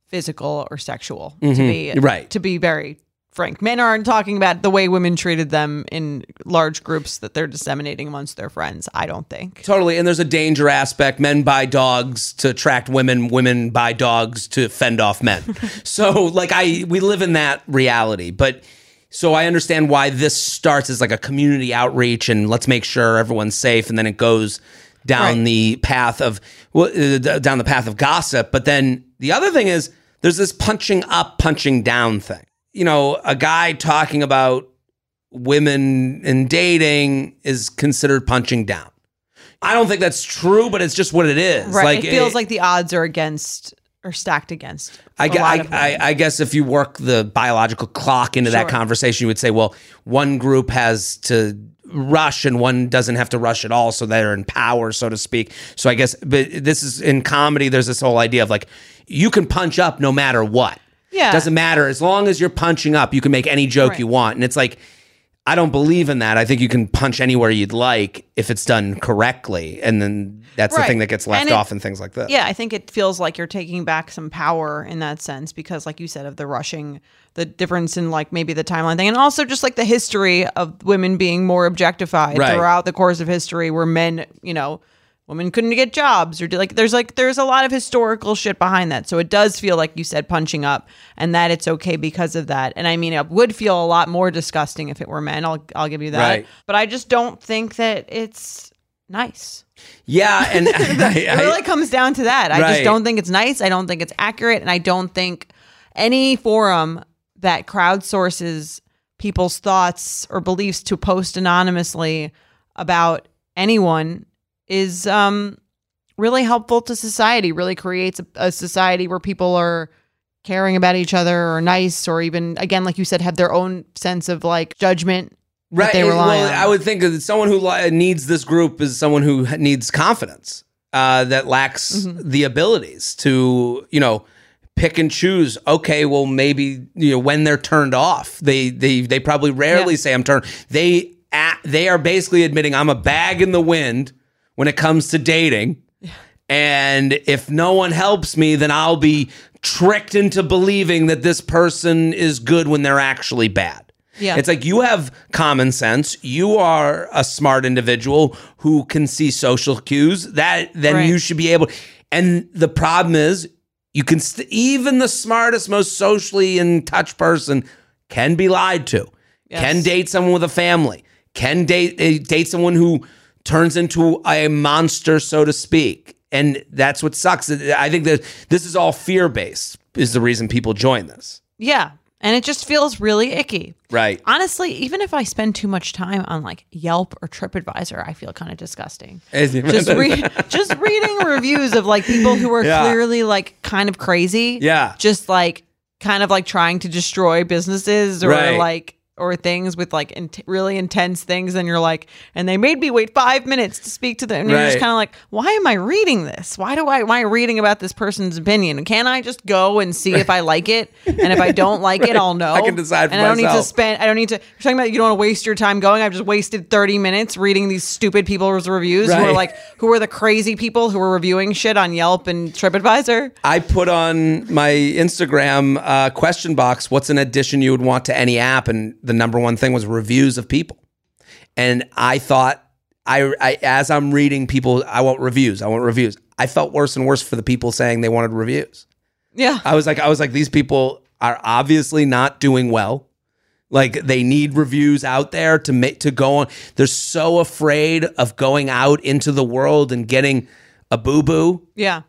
physical or sexual. To be Mm-hmm. Right. To be very frank, men aren't talking about the way women treated them in large groups that they're disseminating amongst their friends. I don't think. Totally, and there's a danger aspect. Men buy dogs to attract women. Women buy dogs to fend off men. so, like, I we live in that reality. But so I understand why this starts as like a community outreach, and let's make sure everyone's safe, and then it goes down Right. the path of well, uh, down the path of gossip. But then the other thing is there's this punching up, punching down thing. You know, a guy talking about women and dating is considered punching down I don't think that's true, but it's just what it is. right. Like it feels like the odds are against or stacked against. I, I, I. I guess if you work the biological clock into that conversation, you would say, well, one group has to rush and one doesn't have to rush at all, so they're in power, so to speak. So I guess, but this is in comedy. There's this whole idea of like you can punch up no matter what. Yeah. doesn't matter as long as you're punching up. You can make any joke Right. you want, and it's like. I don't believe in that. I think you can punch anywhere you'd like if it's done correctly, and then that's the thing that gets left it- off in things like this. Yeah, I think it feels like you're taking back some power in that sense because, like you said, of the rushing, the difference in like maybe the timeline thing, and also just like the history of women being more objectified Right. throughout the course of history, where men, you know, women couldn't get jobs or do, like there's like there's a lot of historical shit behind that. So it does feel like you said punching up, and that it's okay because of that. And I mean, it would feel a lot more disgusting if it were men. I'll I'll give you that. Right. But I just don't think that it's nice. Yeah, and I, It really comes down to that. I Right. just don't think it's nice. I don't think it's accurate. And I don't think any forum that crowdsources people's thoughts or beliefs to post anonymously about anyone is um, really helpful to society, really creates a, a society where people are caring about each other or nice or even, again, like you said, have their own sense of like judgment. that right. they rely well, on. I would think that someone who li- needs this group is someone who needs confidence uh, that lacks Mm-hmm. the abilities to, you know, pick and choose. Okay, well, maybe you know when they're turned off, they they they probably rarely Yeah. say I'm turned. They a they are basically admitting I'm a bag in the wind when it comes to dating. And if no one helps me, then I'll be tricked into believing that this person is good when they're actually bad. Yeah. It's like you have common sense. You are a smart individual who can see social cues. That then Right. you should be able. And the problem is, you can st- even the smartest, most socially in touch person can be lied to. Can date someone with a family. Can date eh, date someone who turns into a monster, so to speak. And that's what sucks. I think that this is all fear based. Is the reason people join this, Yeah. And it just feels really icky. right? Honestly, even if I spend too much time on like Yelp or TripAdvisor, I feel kind of disgusting. Just Just re- just reading reviews of like people who are Yeah. clearly like kind of crazy. Yeah. Just like kind of like trying to destroy businesses or Right. like or things with like int- really intense things and you're like and they made me wait 5 minutes to speak to them and you're just kind of like why am I reading this? Why do I am I reading about this person's opinion? Can I just go and see if I like it? And if I don't like it, I'll know. I can decide for And I don't need to spend I don't need to you're talking about you don't want to waste your time going. I've just wasted 30 minutes reading these stupid people's reviews who are like who are the crazy people who are reviewing shit on Yelp and TripAdvisor. I put on my Instagram uh, question box, what's an addition you would want to any app? And the number one thing was reviews of people. And I thought, I, I as I'm reading people, I want reviews. I want reviews. I felt worse and worse for the people saying they wanted reviews. Yeah. I was like, I was like, these people are obviously not doing well. Like they need reviews out there to make to go on. They're so afraid of going out into the world and getting a boo boo Yeah.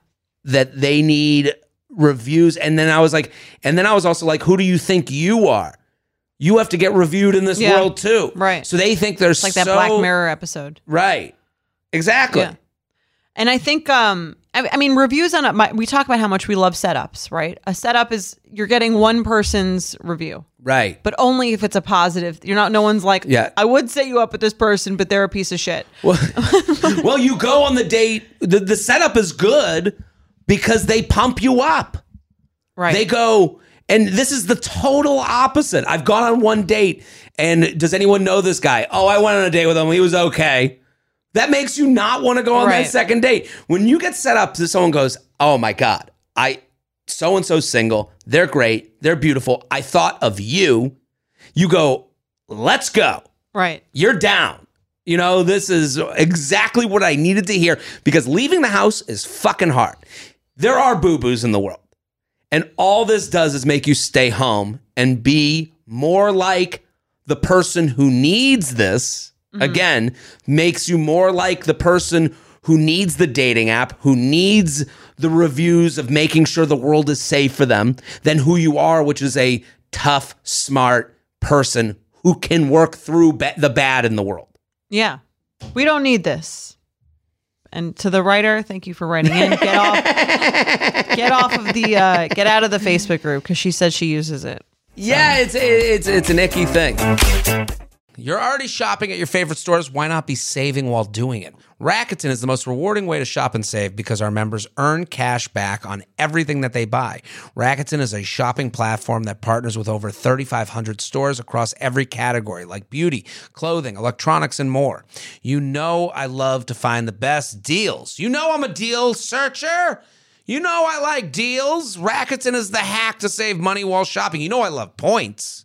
that they need reviews. And then I was like, and then I was also like, who do you think you are? You have to get reviewed in this Yeah. world too. Right. So they think they're It's like that Black Mirror episode. Right. Exactly. Yeah. And I think, um, I, I mean, reviews on a, my, we talk about how much we love setups, right? A setup is you're getting one person's review, Right. but only if it's a positive. You're not. No one's like, Yeah. I would set you up with this person, but they're a piece of shit. Well, well, you go on the date. The, the setup is good because they pump you up. Right. They go, and this is the total opposite. I've gone on one date, and does anyone know this guy? Oh, I went on a date with him. He was okay. That makes you not want to go on Right. that second date. When you get set up someone goes, Oh my God, I so and so single. They're great. They're beautiful. I thought of you. You go, let's go right. you're down. You know, this is exactly what I needed to hear because leaving the house is fucking hard. There are boo boos in the world. And all this does is make you stay home and be more like the person who needs this. Mm-hmm. Again, makes you more like the person who needs the dating app, who needs the reviews of making sure the world is safe for them, than who you are, which is a tough, smart person who can work through ba- the bad in the world. Yeah. We don't need this. And to the writer, thank you for writing in. Get off, get off of the, uh, get out of the Facebook group because she says she uses it. Yeah, it's it's it's an icky thing. You're already shopping at your favorite stores. Why not be saving while doing it? Rakuten is the most rewarding way to shop and save because our members earn cash back on everything that they buy. Rakuten is a shopping platform that partners with over 3,500 stores across every category like beauty, clothing, electronics, and more. You know, I love to find the best deals. You know, I'm a deal searcher. You know, I like deals. Rakuten is the hack to save money while shopping. You know, I love points.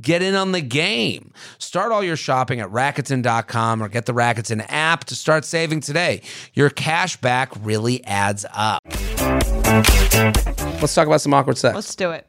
Get in on the game. Start all your shopping at Rakuten.com or get the Rakuten app to start saving today. Your cash back really adds up. Let's talk about some awkward sex. Let's do it.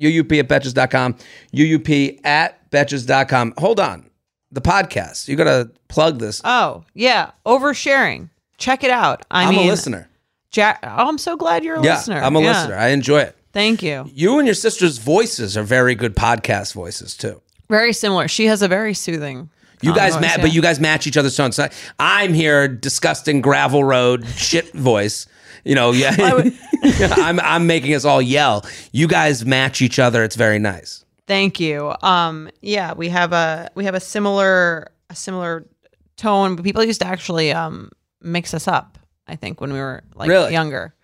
UUP at Betches.com. UUP at Betches.com. Hold on. The podcast. You got to plug this. Oh, yeah. Oversharing. Check it out. I I'm mean, a listener. Jack, oh, I'm so glad you're a Yeah, listener. I'm a Yeah. listener. I enjoy it. Thank you. You and your sister's voices are very good podcast voices, too. Very similar. She has a very soothing. You guys, voice, ma- yeah. but you guys match each other's tones. So I'm here, disgusting gravel road shit voice. You know, yeah. I'm I'm making us all yell. You guys match each other. It's very nice. Thank you. Um, yeah, we have a we have a similar a similar tone. But people used to actually um mix us up. I think when we were like Really? younger,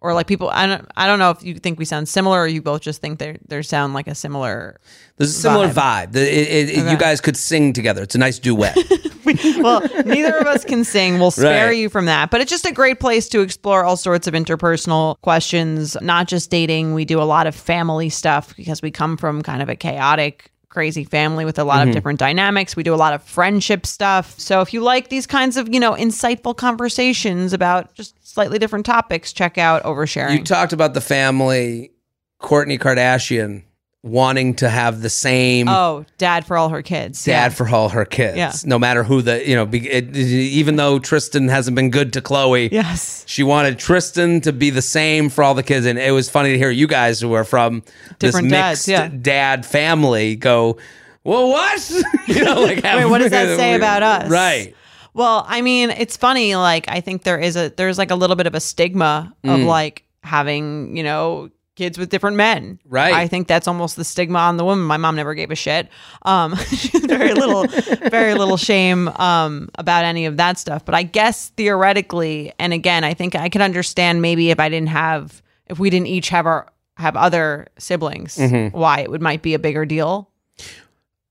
or like people. I don't. I don't know if you think we sound similar, or you both just think they they sound like a similar. There's a similar vibe. The- it- it- it- You guys could sing together. It's a nice duet. well, neither of us can sing. We'll spare Right. you from that. But it's just a great place to explore all sorts of interpersonal questions, not just dating. We do a lot of family stuff because we come from kind of a chaotic, crazy family with a lot of mm-hmm. different dynamics. We do a lot of friendship stuff. So if you like these kinds of, you know, insightful conversations about just slightly different topics, check out Oversharing. you talked about the family, Kourtney Kardashian wanting to have the same oh, dad for all her kids. dad Yeah. for all her kids, Yeah. no matter who the you know. Be, it, even though Tristan hasn't been good to Khloé, Yes. She wanted Tristan to be the same for all the kids, and it was funny to hear you guys who are from Different this dads, mixed yeah. dad family go, "Well, what? you know, like Wait, what does that say about us? Right? Well, I mean, it's funny. Like, I think there is a there's like a little bit of a stigma Mm. of like having you know kids with different men. Right. I think that's almost the stigma on the woman. My mom never gave a shit. Um, very little, very little shame um about any of that stuff. But I guess theoretically, and again, I think I could understand maybe if I didn't have if we didn't each have our have other siblings, Mm-hmm. why it would might be a bigger deal.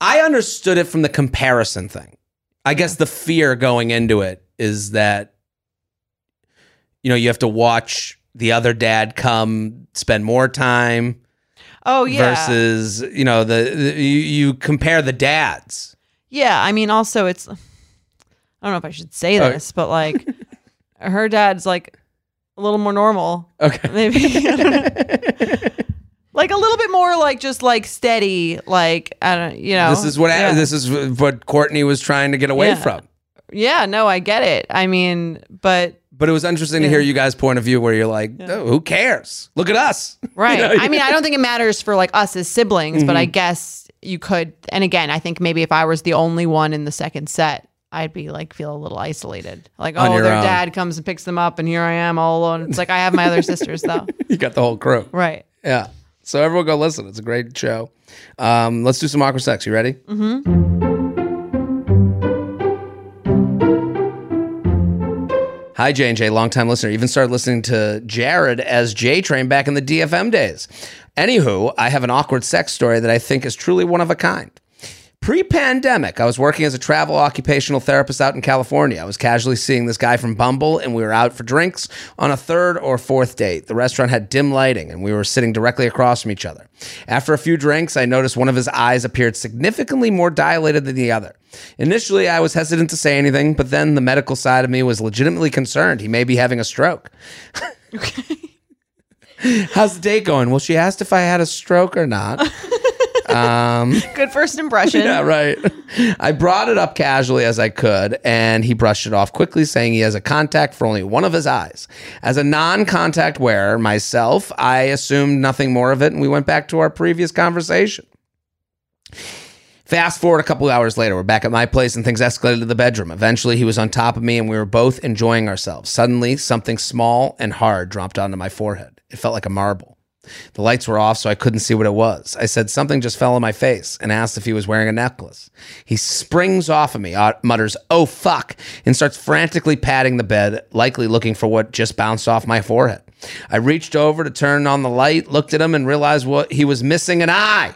I understood it from the comparison thing. I guess the fear going into it is that you know you have to watch the other dad come spend more time Oh yeah. versus you know the, the you, you compare the dads. Yeah, I mean, also it's. I don't know if I should say this, but like, her dad's like a little more normal, Okay. maybe. I don't know. like a little bit more like just like steady, like I don't, you know. This is what yeah. this is what Kourtney was trying to get away Yeah. from. Yeah, no, I get it. I mean, but But it was interesting to hear you guys' point of view where you're like, oh, who cares? Look at us. right. You know, I mean, I don't think it matters for like us as siblings, but I Mm-hmm. guess you could. And again, I think maybe if I was the only one in the second set. I'd be like feel a little isolated. Like, On oh, their own. dad comes and picks them up, and here I am all alone. It's like I have my other sisters though. you got the whole crew. Right. Yeah. So everyone go listen. It's a great show. Um, let's do some awkward sex. You ready? Mm-hmm. Hi, J and J, longtime listener. Even started listening to Jared as J Train back in the DFM days. Anywho, I have an awkward sex story that I think is truly one of a kind. Pre pandemic, I was working as a travel occupational therapist out in California. I was casually seeing this guy from Bumble, and we were out for drinks on a third or fourth date. The restaurant had dim lighting, and we were sitting directly across from each other. After a few drinks, I noticed one of his eyes appeared significantly more dilated than the other. Initially, I was hesitant to say anything, but then the medical side of me was legitimately concerned he may be having a stroke. How's the date going? Well, she asked if I had a stroke or not. Um, Good first impression. Yeah, right. I brought it up casually as I could, and he brushed it off quickly, saying he has a contact for only one of his eyes. As a non contact wearer myself, I assumed nothing more of it, and we went back to our previous conversation. Fast forward a couple hours later, we're back at my place and things escalated to the bedroom. Eventually, he was on top of me and we were both enjoying ourselves. Suddenly, something small and hard dropped onto my forehead. It felt like a marble. The lights were off, so I couldn't see what it was. I said something just fell on my face and asked if he was wearing a necklace. He springs off of me, uh, mutters, Oh, fuck, and starts frantically patting the bed, likely looking for what just bounced off my forehead. I reached over to turn on the light, looked at him, and realized what he was missing an eye.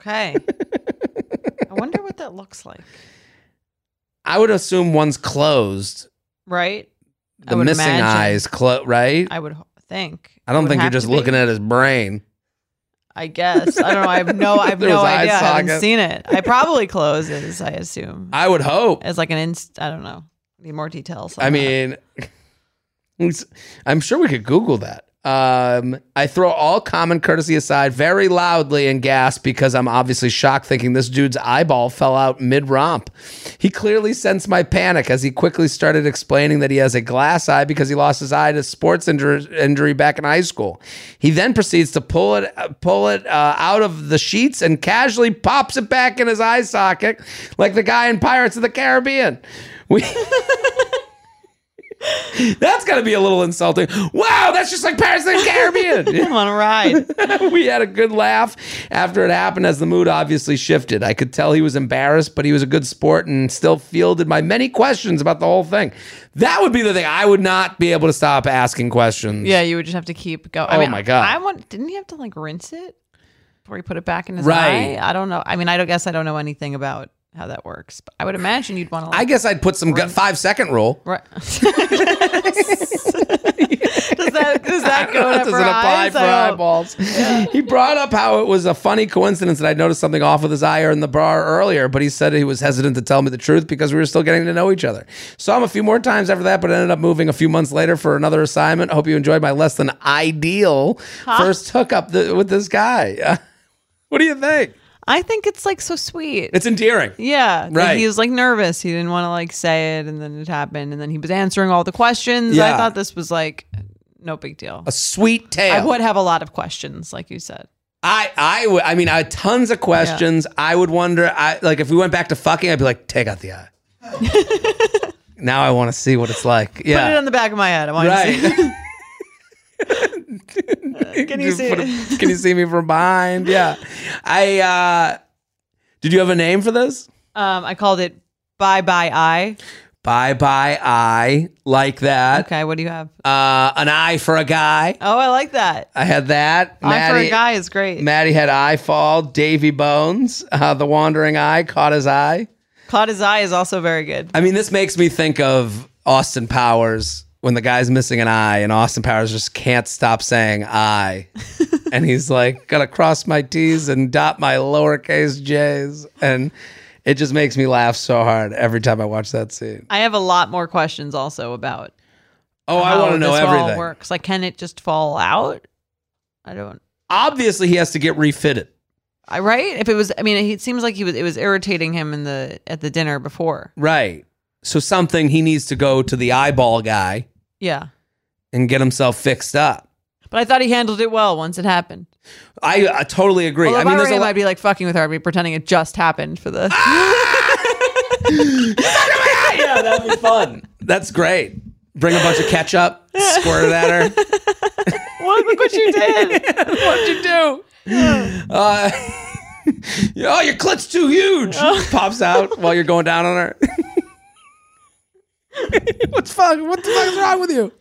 Okay. I wonder what that looks like. I would assume one's closed. Right? The missing imagine. eye is closed, right? I would think. I don't think you're just looking at his brain. I guess. I don't know. I have no I have There no was eye idea. I haven't socket. seen it. I probably closes, I assume. I would hope. As like an inst I don't know. Need more details. on I that. mean, I'm sure we could Google that. Um, I throw all common courtesy aside very loudly and gasp because I'm obviously shocked, thinking this dude's eyeball fell out mid romp. He clearly sensed my panic as he quickly started explaining that he has a glass eye because he lost his eye to sports injury, injury back in high school. He then proceeds to pull it pull it uh, out of the sheets and casually pops it back in his eye socket like the guy in Pirates of the Caribbean. We. That's got to be a little insulting. Wow, that's just like Pirates of the Caribbean. I'm on a ride. we had a good laugh after it happened as the mood obviously shifted. I could tell he was embarrassed, but he was a good sport and still fielded my many questions about the whole thing. That would be the thing. I would not be able to stop asking questions. yeah, you would just have to keep going. Oh my God. I want didn't he have to like rinse it before he put it back in his Right. eye? I don't know. I mean, I don't guess I don't know anything about how that works. But I would imagine you'd want to like I guess I'd put some gu- five second rule. Right. does that does that go to doesn't apply eyes? for eyeballs. He brought up how it was a funny coincidence that I noticed something off with his eye or in the bar earlier, but he said he was hesitant to tell me the truth because we were still getting to know each other. Saw him a few more times after that, but ended up moving a few months later for another assignment. Hope you enjoyed my less than ideal first hookup th- with this guy. what do you think? I think it's like so sweet. It's endearing. yeah, Right. he was like nervous. He didn't want to like say it, and then it happened, and then he was answering all the questions. Yeah. I thought this was like no big deal. A sweet tale. I would have a lot of questions, like you said. I I would. I mean, I had tons of questions. I would wonder. I like if we went back to fucking. I'd be like, take out the eye. now I want to see what it's like. Yeah. Put it on the back of my head. I want to see. Can you see a- can you see me from behind? Yeah. I. uh Did you have a name for this? Um, I called it "Bye Bye Eye." Bye bye eye like that. Okay, what do you have? Uh, an eye for a guy. Oh, I like that. I had that. Eye for a guy is great. Maddie had eye fall. Davy Bones, uh, the wandering eye, caught his eye. Caught his eye is also very good. I mean, this makes me think of Austin Powers when the guy's missing an eye, and Austin Powers just can't stop saying "I," and he's like, "Gotta cross my T's and dot my lowercase J's," and it just makes me laugh so hard every time I watch that scene. I have a lot more questions also about Oh, I want to know everything. works. Like, can it just fall out? I don't. Obviously, he has to get refitted. I right? If it was, I mean, it seems like he was. It was irritating him in the at the dinner before. Right. So something he needs to go to the eyeball guy Yeah, and get himself fixed up. but I thought he handled it well once it happened. I, I totally agree. Although I mean, I there's a lot. I'd be like fucking with her. I'd be pretending it just happened for the. yeah, that'd be fun. That's great. Bring a bunch of ketchup, squirt it at her. what? Look what you did. What'd you do? Uh, oh, your clit's too huge. Pops out while you're going down on her. What's fuck? What the fuck is wrong with you?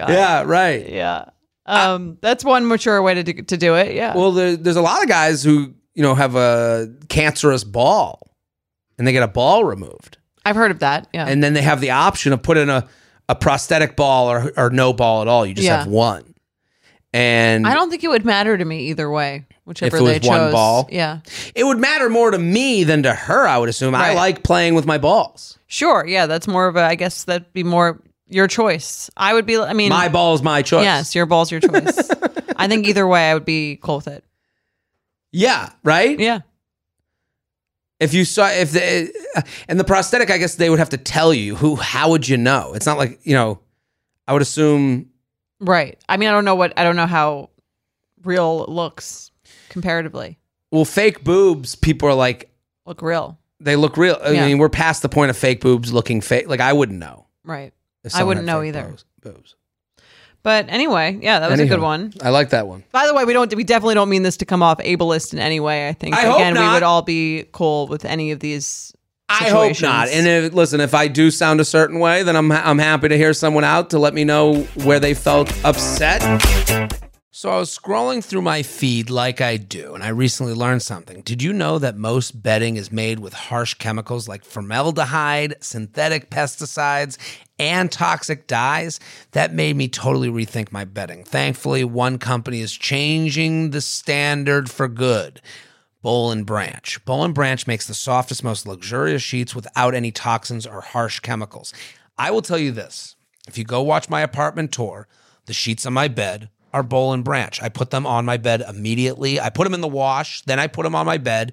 yeah, right. yeah. Um, that's one mature way to do, to do it. Yeah. Well, there, there's a lot of guys who you know have a cancerous ball, and they get a ball removed, I've heard of that. Yeah. and then they have the option of putting a a prosthetic ball or or no ball at all. You just Yeah. have one. And I don't think it would matter to me either way, whichever If it was they chose. one ball? Yeah. it would matter more to me than to her. I would assume. I like playing with my balls. Sure. Yeah. That's more of a. I guess that'd be more Your choice. I would be. I mean, My ball's my choice. yes, your ball's your choice. I think either way, I would be cool with it. Yeah. Right. Yeah. If you saw if the and the prosthetic, I guess they would have to tell you who. How would you know? It's not like you know. I would assume. Right. I mean, I don't know what. I don't know how real it looks comparatively. Well, fake boobs. People are like Look real. they look real. I Yeah. mean, we're past the point of fake boobs looking fake. Like I wouldn't know. Right. if I someone wouldn't had know fake either. boobs- boobs. But anyway, yeah, that was a good one. I like that one. By the way, we don't. We definitely don't mean this to come off ableist in any way. I think I hope again, we not. would all be cool with any of these. I hope not. And if, listen, if I do sound a certain way, then I'm I'm happy to hear someone out to let me know where they felt upset. So I was scrolling through my feed like I do, and I recently learned something. Did you know that most bedding is made with harsh chemicals like formaldehyde, synthetic pesticides, and toxic dyes? That made me totally rethink my bedding. Thankfully, one company is changing the standard for good. Boll and Branch. Boll and Branch makes the softest, most luxurious sheets without any toxins or harsh chemicals. I will tell you this if you go watch my apartment tour, the sheets on my bed are Boll and Branch. I put them on my bed immediately. I put them in the wash, then I put them on my bed.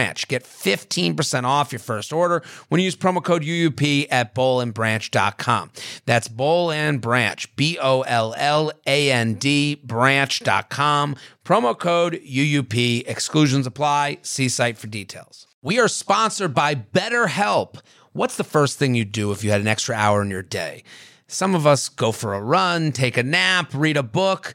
Branch. Get 15% off your first order when you use promo code UUP at bollandbranch.com. That's Boll and Branch, B O L L A N D, branch.com. Promo code UUP. Exclusions apply. See site for details. We are sponsored by BetterHelp. What's the first thing you'd do if you had an extra hour in your day? Some of us go for a run, take a nap, read a book.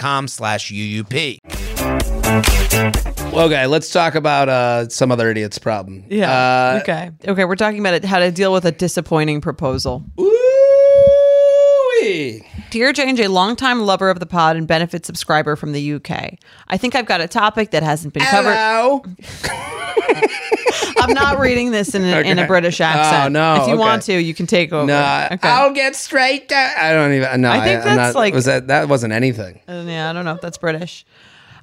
com slash UUP. Okay, let's talk about uh, some other idiot's problem. Yeah. Uh, okay. Okay. We're talking about it, how to deal with a disappointing proposal. Ooh-wee. Dear J&J, longtime lover of the pod and benefit subscriber from the UK. I think I've got a topic that hasn't been covered. I'm not reading this in a, in a British accent. Oh, no, If you okay. want to, you can take over. No, Okay. I'll get straight to. I don't even. know. I think I'm that's not, like- Was that that wasn't anything? Uh, yeah, I don't know if that's British.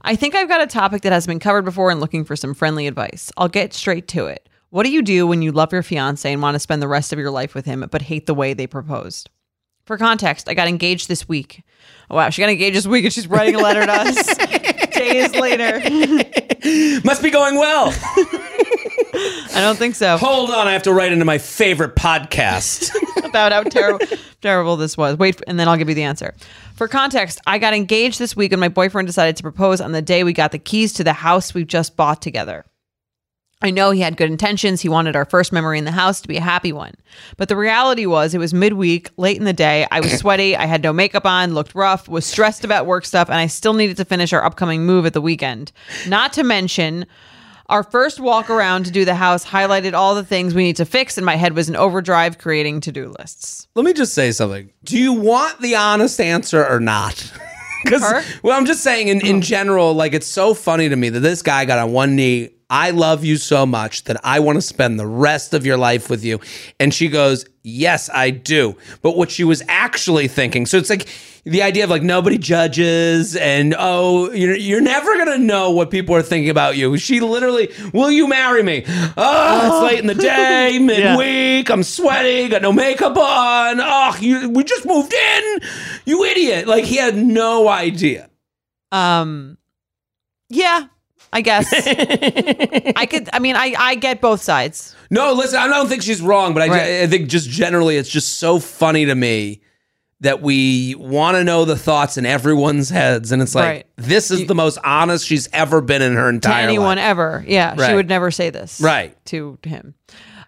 I think I've got a topic that has been covered before and looking for some friendly advice. I'll get straight to it. What do you do when you love your fiance and want to spend the rest of your life with him, but hate the way they proposed? For context, I got engaged this week. Oh, wow, she got engaged this week and she's writing a letter to us days later. Must be going well. I don't think so. Hold on, I have to write into my favorite podcast. about how terrible terrible this was. Wait, and then I'll give you the answer. For context, I got engaged this week and my boyfriend decided to propose on the day we got the keys to the house we've just bought together. I know he had good intentions. He wanted our first memory in the house to be a happy one. But the reality was, it was midweek, late in the day. I was sweaty. I had no makeup on, looked rough, was stressed about work stuff, and I still needed to finish our upcoming move at the weekend. Not to mention, our first walk around to do the house highlighted all the things we need to fix, and my head was in overdrive creating to do lists. Let me just say something. Do you want the honest answer or not? Because well, I'm just saying in, in oh. general, like it's so funny to me that this guy got on one knee I love you so much that I want to spend the rest of your life with you. And she goes, Yes, I do. But what she was actually thinking, so it's like the idea of like nobody judges and oh, you're, you're never going to know what people are thinking about you. She literally, Will you marry me? Oh, it's late in the day, midweek. I'm sweating, got no makeup on. Oh, you, we just moved in. You idiot. Like he had no idea. Um, yeah, I guess I could. I mean, I I get both sides. No, listen, I don't think she's wrong, but I, Right. I think just generally it's just so funny to me that we want to know the thoughts in everyone's heads. And it's like, Right. this is the most honest she's ever been in her to entire anyone life. ever. Yeah, Right. she would never say this. Right. To him.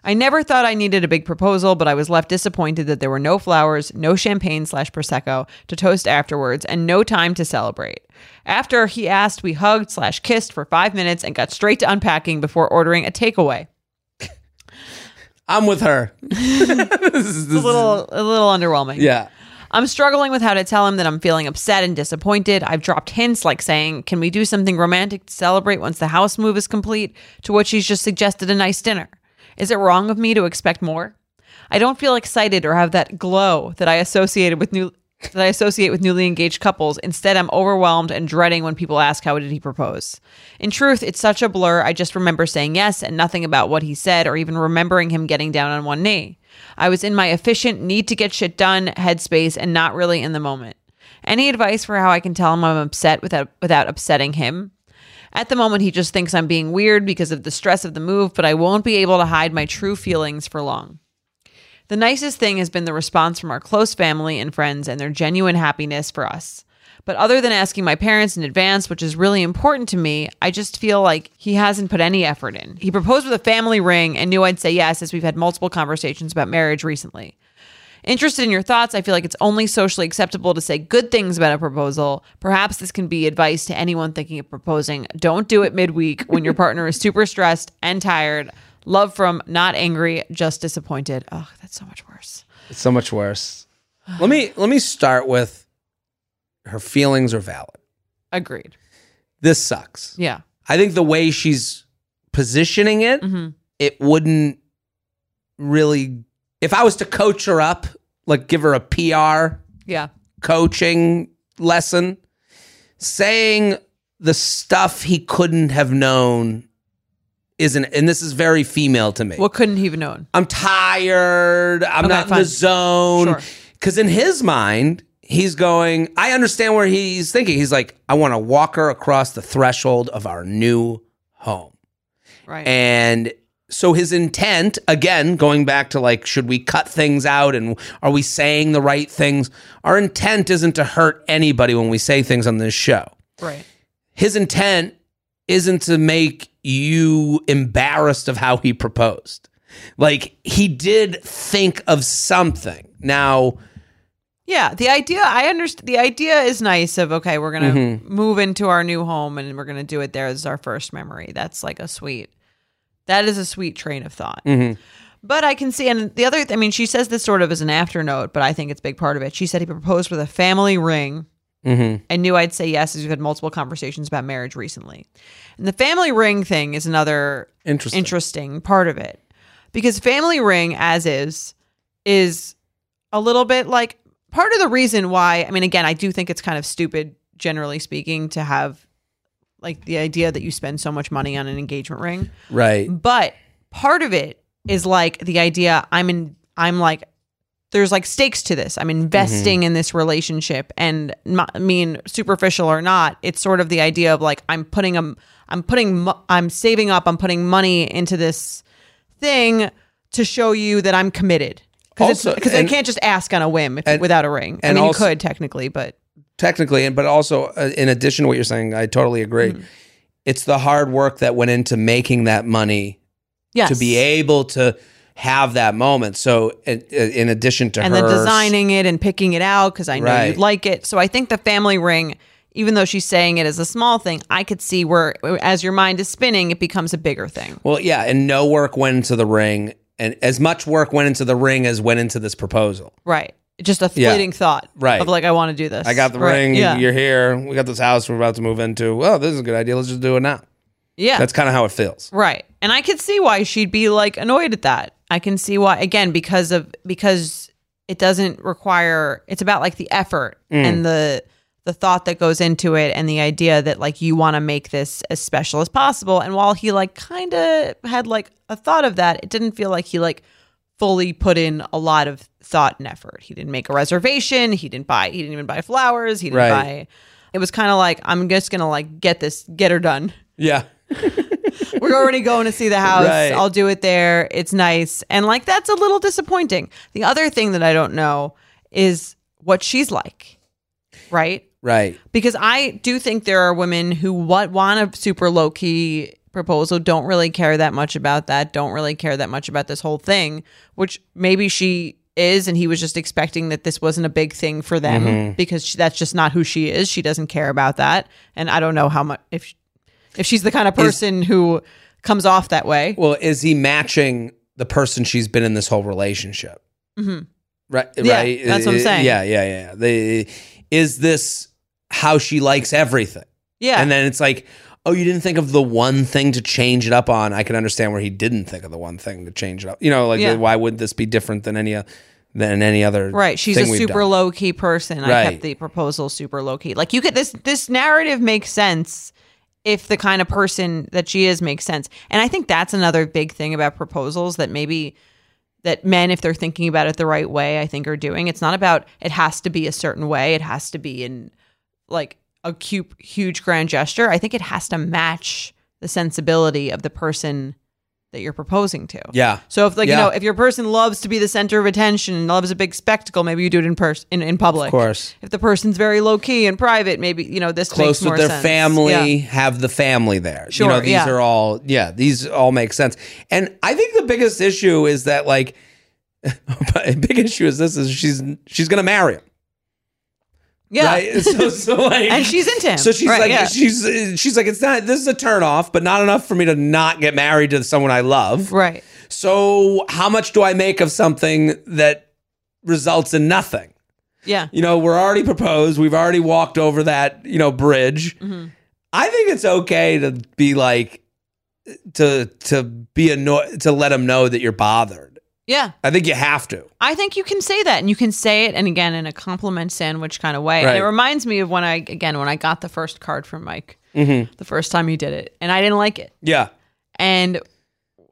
I never thought I needed a big proposal, but I was left disappointed that there were no flowers, no champagne slash prosecco to toast afterwards, and no time to celebrate. After he asked, we hugged slash kissed for five minutes and got straight to unpacking before ordering a takeaway. I'm with her. This is- A little, a little underwhelming. yeah. I'm struggling with how to tell him that I'm feeling upset and disappointed. I've dropped hints like saying, Can we do something romantic to celebrate once the house move is complete? To which he's just suggested a nice dinner. Is it wrong of me to expect more? I don't feel excited or have that glow that I associated with new that I associate with newly engaged couples. Instead, I'm overwhelmed and dreading when people ask how did he propose. In truth, it's such a blur. I just remember saying yes and nothing about what he said or even remembering him getting down on one knee. I was in my efficient need to get shit done headspace and not really in the moment. Any advice for how I can tell him I'm upset without without upsetting him? At the moment, he just thinks I'm being weird because of the stress of the move, but I won't be able to hide my true feelings for long. The nicest thing has been the response from our close family and friends and their genuine happiness for us. But other than asking my parents in advance, which is really important to me, I just feel like he hasn't put any effort in. He proposed with a family ring and knew I'd say yes as we've had multiple conversations about marriage recently. Interested in your thoughts, I feel like it's only socially acceptable to say good things about a proposal. Perhaps this can be advice to anyone thinking of proposing. Don't do it midweek when your partner is super stressed and tired. Love from not angry, just disappointed. Oh, that's so much worse. It's so much worse. Let me let me start with her feelings are valid. Agreed. This sucks. Yeah. I think the way she's positioning it, Mhm. it wouldn't really. If I was to coach her up, like give her a PR Yeah. coaching lesson, saying the stuff he couldn't have known isn't, and this is very female to me. What couldn't he have known? I'm tired. I'm Okay, not in the zone. Sure. Because in his mind, he's going, I understand where he's thinking. He's like, I want to walk her across the threshold of our new home. Right. And so his intent, again, going back to like, should we cut things out and are we saying the right things? Our intent isn't to hurt anybody when we say things on this show. right. His intent isn't to make you embarrassed of how he proposed. Like he did think of something. Now, Yeah, the idea I understand. The idea is nice. Of okay, we're gonna Mm-hmm. move into our new home and we're gonna do it there as our first memory. That's like a sweet. That is a sweet train of thought. Mm-hmm. But I can see, and the other, I mean, she says this sort of as an afternote, but I think it's a big part of it. She said he proposed with a family ring. Mm-hmm. I knew I'd say yes as we've had multiple conversations about marriage recently. And the family ring thing is another Interesting. interesting part of it. Because family ring as is is a little bit like part of the reason why I mean again, I do think it's kind of stupid generally speaking to have like the idea that you spend so much money on an engagement ring. right. But part of it is like the idea I'm in I'm like there's like stakes to this. I'm investing in this relationship and I mean superficial or not, it's sort of the idea of like I'm putting a I'm putting I'm saving up, I'm putting money into this thing to show you that I'm committed. Also- because I can't just ask on a whim if, and- without a ring. I and mean also- you could technically, but Technically, and but also uh, in addition to what you're saying, I totally agree. Mm-hmm. It's the hard work that went into making that money yes. to be able to have that moment. So, in, in addition to and her then designing it and picking it out because I know Right. you'd like it. So I think the family ring, even though she's saying it as a small thing, I could see where, as your mind is spinning, it becomes a bigger thing. Well, yeah, and no work went into the ring, and as much work went into the ring as went into this proposal. Right. Just a Yeah. fleeting thought. Right. Of like, I want to do this. I got the Right. ring. Yeah. You're here. We got this house we're about to move into. Well, this is a good idea. Let's just do it now. Yeah. That's kind of how it feels. Right. And I could see why she'd be like annoyed at that. I can see why again because of because it doesn't require it's about like the effort mm. and the the thought that goes into it and the idea that like you want to make this as special as possible and while he like kind of had like a thought of that it didn't feel like he like fully put in a lot of thought and effort. He didn't make a reservation, he didn't buy he didn't even buy flowers, he didn't Right. buy it was kind of like I'm just going to like get this get her done Yeah. We're already going to see the house. Right. I'll do it there. It's nice. And like that's a little disappointing. The other thing that I don't know is what she's like. Right? Right. Because I do think there are women who what want a super low key proposal, don't really care that much about that, don't really care that much about this whole thing, which maybe she is and he was just expecting that this wasn't a big thing for them mm-hmm. because she, that's just not who she is. She doesn't care about that. And I don't know how much if if she's the kind of person who comes off that way. Well, is he matching the person she's been in this whole relationship? Right. Yeah, right. that's what I'm Uh, saying. Yeah. Yeah. Yeah. They, is this how she likes everything? Yeah. And then it's like, oh, you didn't think of the one thing to change it up on. I can understand where he didn't think of the one thing to change it up. You know, like Yeah. why would this be different than any than any other? Right, she's a super done? low key person. I kept the proposal super low key. Like you could this this narrative makes sense if the kind of person that she is makes sense. And I think that's another big thing about proposals that maybe that men if they're thinking about it the right way, I think are doing. It's not about it has to be a certain way. It has to be in like a cute huge grand gesture. I think it has to match the sensibility of the person that you're proposing to. Yeah. So if like Yeah. you know, if your person loves to be the center of attention and loves a big spectacle, maybe you do it in person in, in public. Of course. If the person's very low key and private, maybe you know this Close with their sense. family, Yeah. have the family there. you Sure, know, these yeah. are all yeah, these all make sense. And I think the biggest issue is that like big issue is this is she's she's gonna marry him. Yeah. Right? So, so like, And she's into him. So she's Right, like, yeah. she's she's like, it's not. This is a turn off, but not enough for me to not get married to someone I love. Right. So how much do I make of something that results in nothing? Yeah. You know, we're already proposed. We've already walked over that you know bridge. Mm-hmm. I think it's okay to be like to to be annoyed to let him know that you're bothered. Yeah. I think you have to. I think you can say that and you can say it and again in a compliment sandwich kind of way. And it reminds me of when I again when I got the first card from Mike Mm-hmm. the first time he did it and I didn't like it. Yeah. And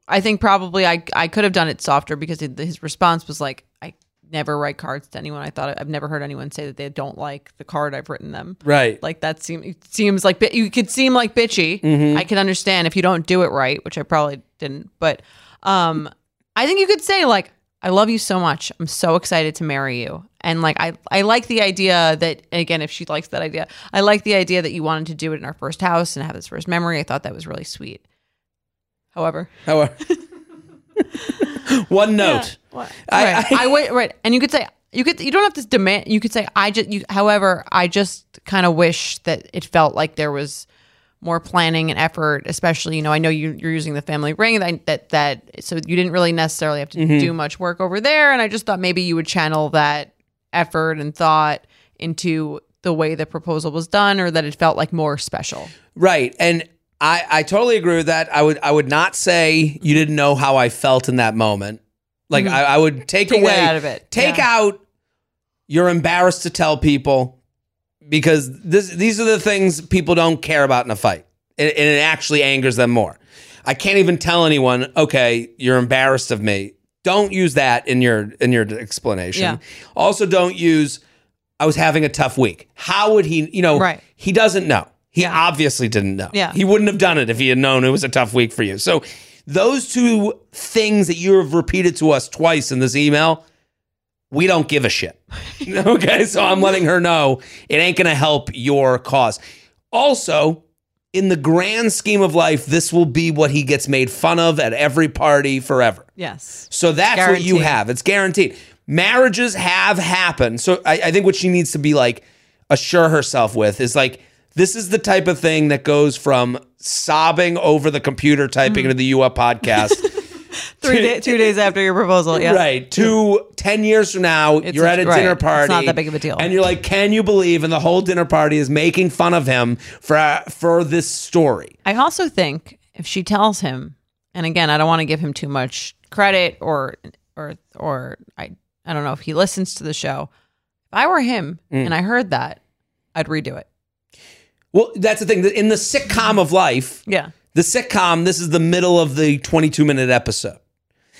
I think probably I I could have done it softer because his response was like I never write cards to anyone. I thought I've never heard anyone say that they don't like the card I've written them. Right. Like that seems it seems like you could seem like bitchy. Mm-hmm. I can understand if you don't do it right, which I probably didn't. But um, I think you could say like, "I love you so much. I'm so excited to marry you." And like, I I like the idea that again, if she likes that idea, I like the idea that you wanted to do it in our first house and have this first memory. I thought that was really sweet. However, However, one note. what? I- right. I- I, wait, right. And you could say you could you don't have to demand. You could say I just. You, however, I just kind of wish that it felt like there was more planning and effort. Especially, you know, I know you, you're using the family ring that that that so you didn't really necessarily have to Mm-hmm. do much work over there. And I just thought maybe you would channel that effort and thought into the way the proposal was done, or that it felt like more special. Right. And I, I totally agree with that. I would I would not say you didn't know how I felt in that moment. Like I, I would take, Take away out of it. Take Yeah. out you're embarrassed to tell people because this these are the things people don't care about in a fight. And, and it actually angers them more. I can't even tell anyone, okay, you're embarrassed of me. Don't use that in your in your explanation. Yeah. Also don't use I was having a tough week. How would he, you know, Right. he doesn't know. He obviously didn't know. Yeah. He wouldn't have done it if he had known it was a tough week for you. So those two things that you have repeated to us twice in this email, we don't give a shit. okay. So I'm letting her know it ain't going to help your cause. Also, in the grand scheme of life, this will be what he gets made fun of at every party forever. Yes. So that's what you have. It's guaranteed. Marriages have happened. So I, I think what she needs to be like assure herself with is like this is the type of thing that goes from sobbing over the computer typing mm. into the U Up podcast Three day, two days after your proposal. Yeah. Right. Two, ten years from now, It's you're at a right. dinner It's party. not that big of a deal. And you're like, can you believe? And the whole dinner party is making fun of him for for this story. I also think if she tells him, and again, I don't want to give him too much credit or or or I I don't know if he listens to the show. If I were him Mm. and I heard that, I'd redo it. Well, that's the thing. In the sitcom of life, Yeah. The sitcom, this is the middle of the 22 minute episode.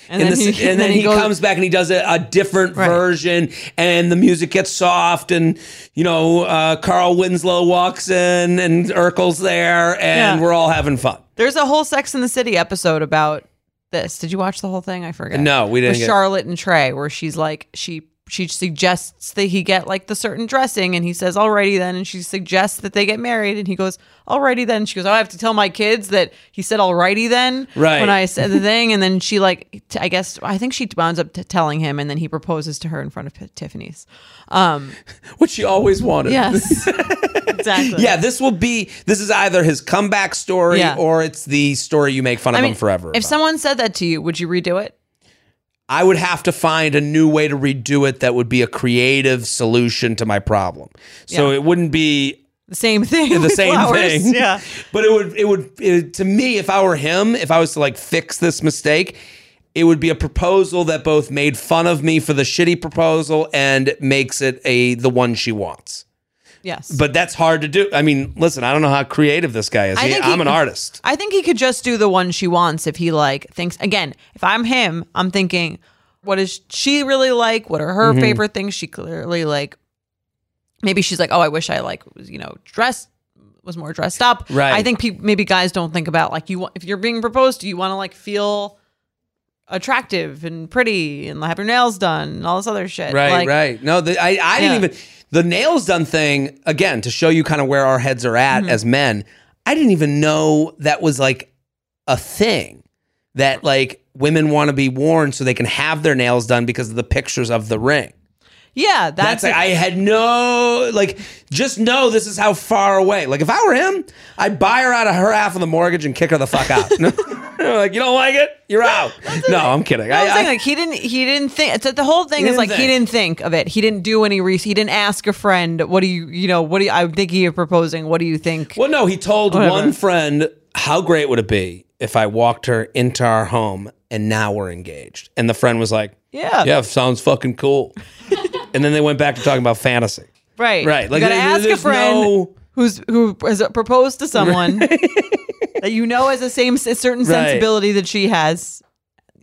And And, then, the, he, and then he, goes- comes back and he does a, a different Right. version, and the music gets soft, and you know uh, Carl Winslow walks in, and Urkel's there, and Yeah. we're all having fun. There's a whole Sex in the City episode about this. Did you watch the whole thing? I forget. No, we didn't With get- Charlotte and Trey, where she's like she she suggests that he get like the certain dressing, and he says, "Alrighty then," and she suggests that they get married, and he goes, "Alrighty then." She goes, "Oh, I have to tell my kids that he said alrighty then." Right. When I said the thing, and then she like t- I guess I think she winds up t- telling him, and then he proposes to her in front of P- Tiffany's. Um, What she always wanted. yes, exactly. Yeah, this will be. This is either his comeback story Yeah. or it's the story you make fun of mean, him forever. If about. someone said that to you, would you redo it? I would have to find a new way to redo it that would be a creative solution to my problem. So Yeah. it wouldn't be The same thing. the same flowers. thing. Yeah. But it would it would it, to me if I were him, if I was to like fix this mistake, it would be a proposal that both made fun of me for the shitty proposal and makes it a the one she wants. Yes. But that's hard to do. I mean, listen, I don't know how creative this guy is. I He- think he- I'm an artist. I think he could just do the one she wants if he like thinks again, if I'm him, I'm thinking, what does she really like? What are her Mm-hmm. favorite things? She clearly like maybe she's like, Oh, I wish I like was, you know, dressed was more dressed up. Right. I think pe- maybe guys don't think about like you want if you're being proposed to, you want to like feel attractive and pretty and have your nails done and all this other shit. Right, Like, right. No, the, I, I didn't even the nails done thing again to show you kind of where our heads are at Mm-hmm. as men. I didn't even know that was like a thing that like women want to be worn so they can have their nails done because of the pictures of the ring. Yeah, That's, that's, like, I had no like just know this is how far away. Like if I were him, I'd buy her out of her half of the mortgage and kick her the fuck out. like you don't like it, you're out. No, I'm kidding. I was I- saying like he didn't he didn't think it's the whole thing is like didn't he didn't think of it. He didn't do any research. He didn't ask a friend, what do you you know, what do you I'm thinking of proposing. What do you think? Well, no, he told Whatever. one friend, How great would it be if I walked her into our home and now we're engaged? And the friend was like, Yeah. Yeah, sounds fucking cool. and then they went back to talking about fantasy. Right. Right, You like, gotta there- ask a friend no- who's who has proposed to someone that you know has the same certain Right. sensibility that she has.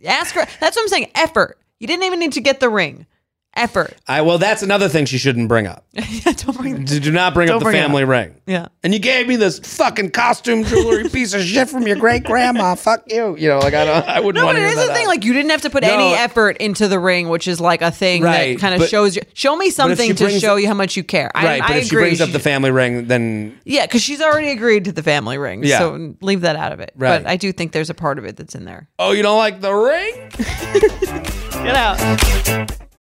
Ask her. That's what I'm saying. Effort. You didn't even need to get the ring. Effort. I well, that's another thing she shouldn't bring up. Yeah, Don't bring. Do do not bring up the bring it family ring. Yeah. And you gave me this fucking costume jewelry piece of shit from your great grandma. Fuck you. You know, like I don't. I wouldn't No, want but to it hear is the thing. Like you didn't have to put No. any effort into the ring, which is like a thing Right, that kind of shows you. Show me something to brings show up- you how much you care. I, right, but I if she agree. brings up the family ring, then yeah, because she's already agreed to the family ring. Yeah. So leave that out of it. Right. But I do think there's a part of it that's in there. oh, you don't like the ring? Get out.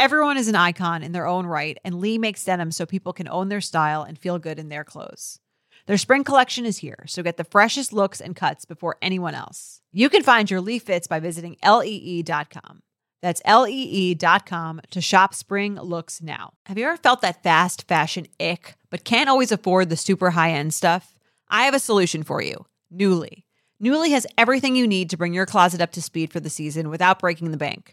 Everyone is an icon in their own right, and Lee makes denim so people can own their style and feel good in their clothes. Their spring collection is here, so get the freshest looks and cuts before anyone else. You can find your Lee fits by visiting lee.com. That's lee.com to shop spring looks now. Have you ever felt that fast fashion ick, but can't always afford the super high end stuff? I have a solution for you Nuuly. Nuuly has everything you need to bring your closet up to speed for the season without breaking the bank.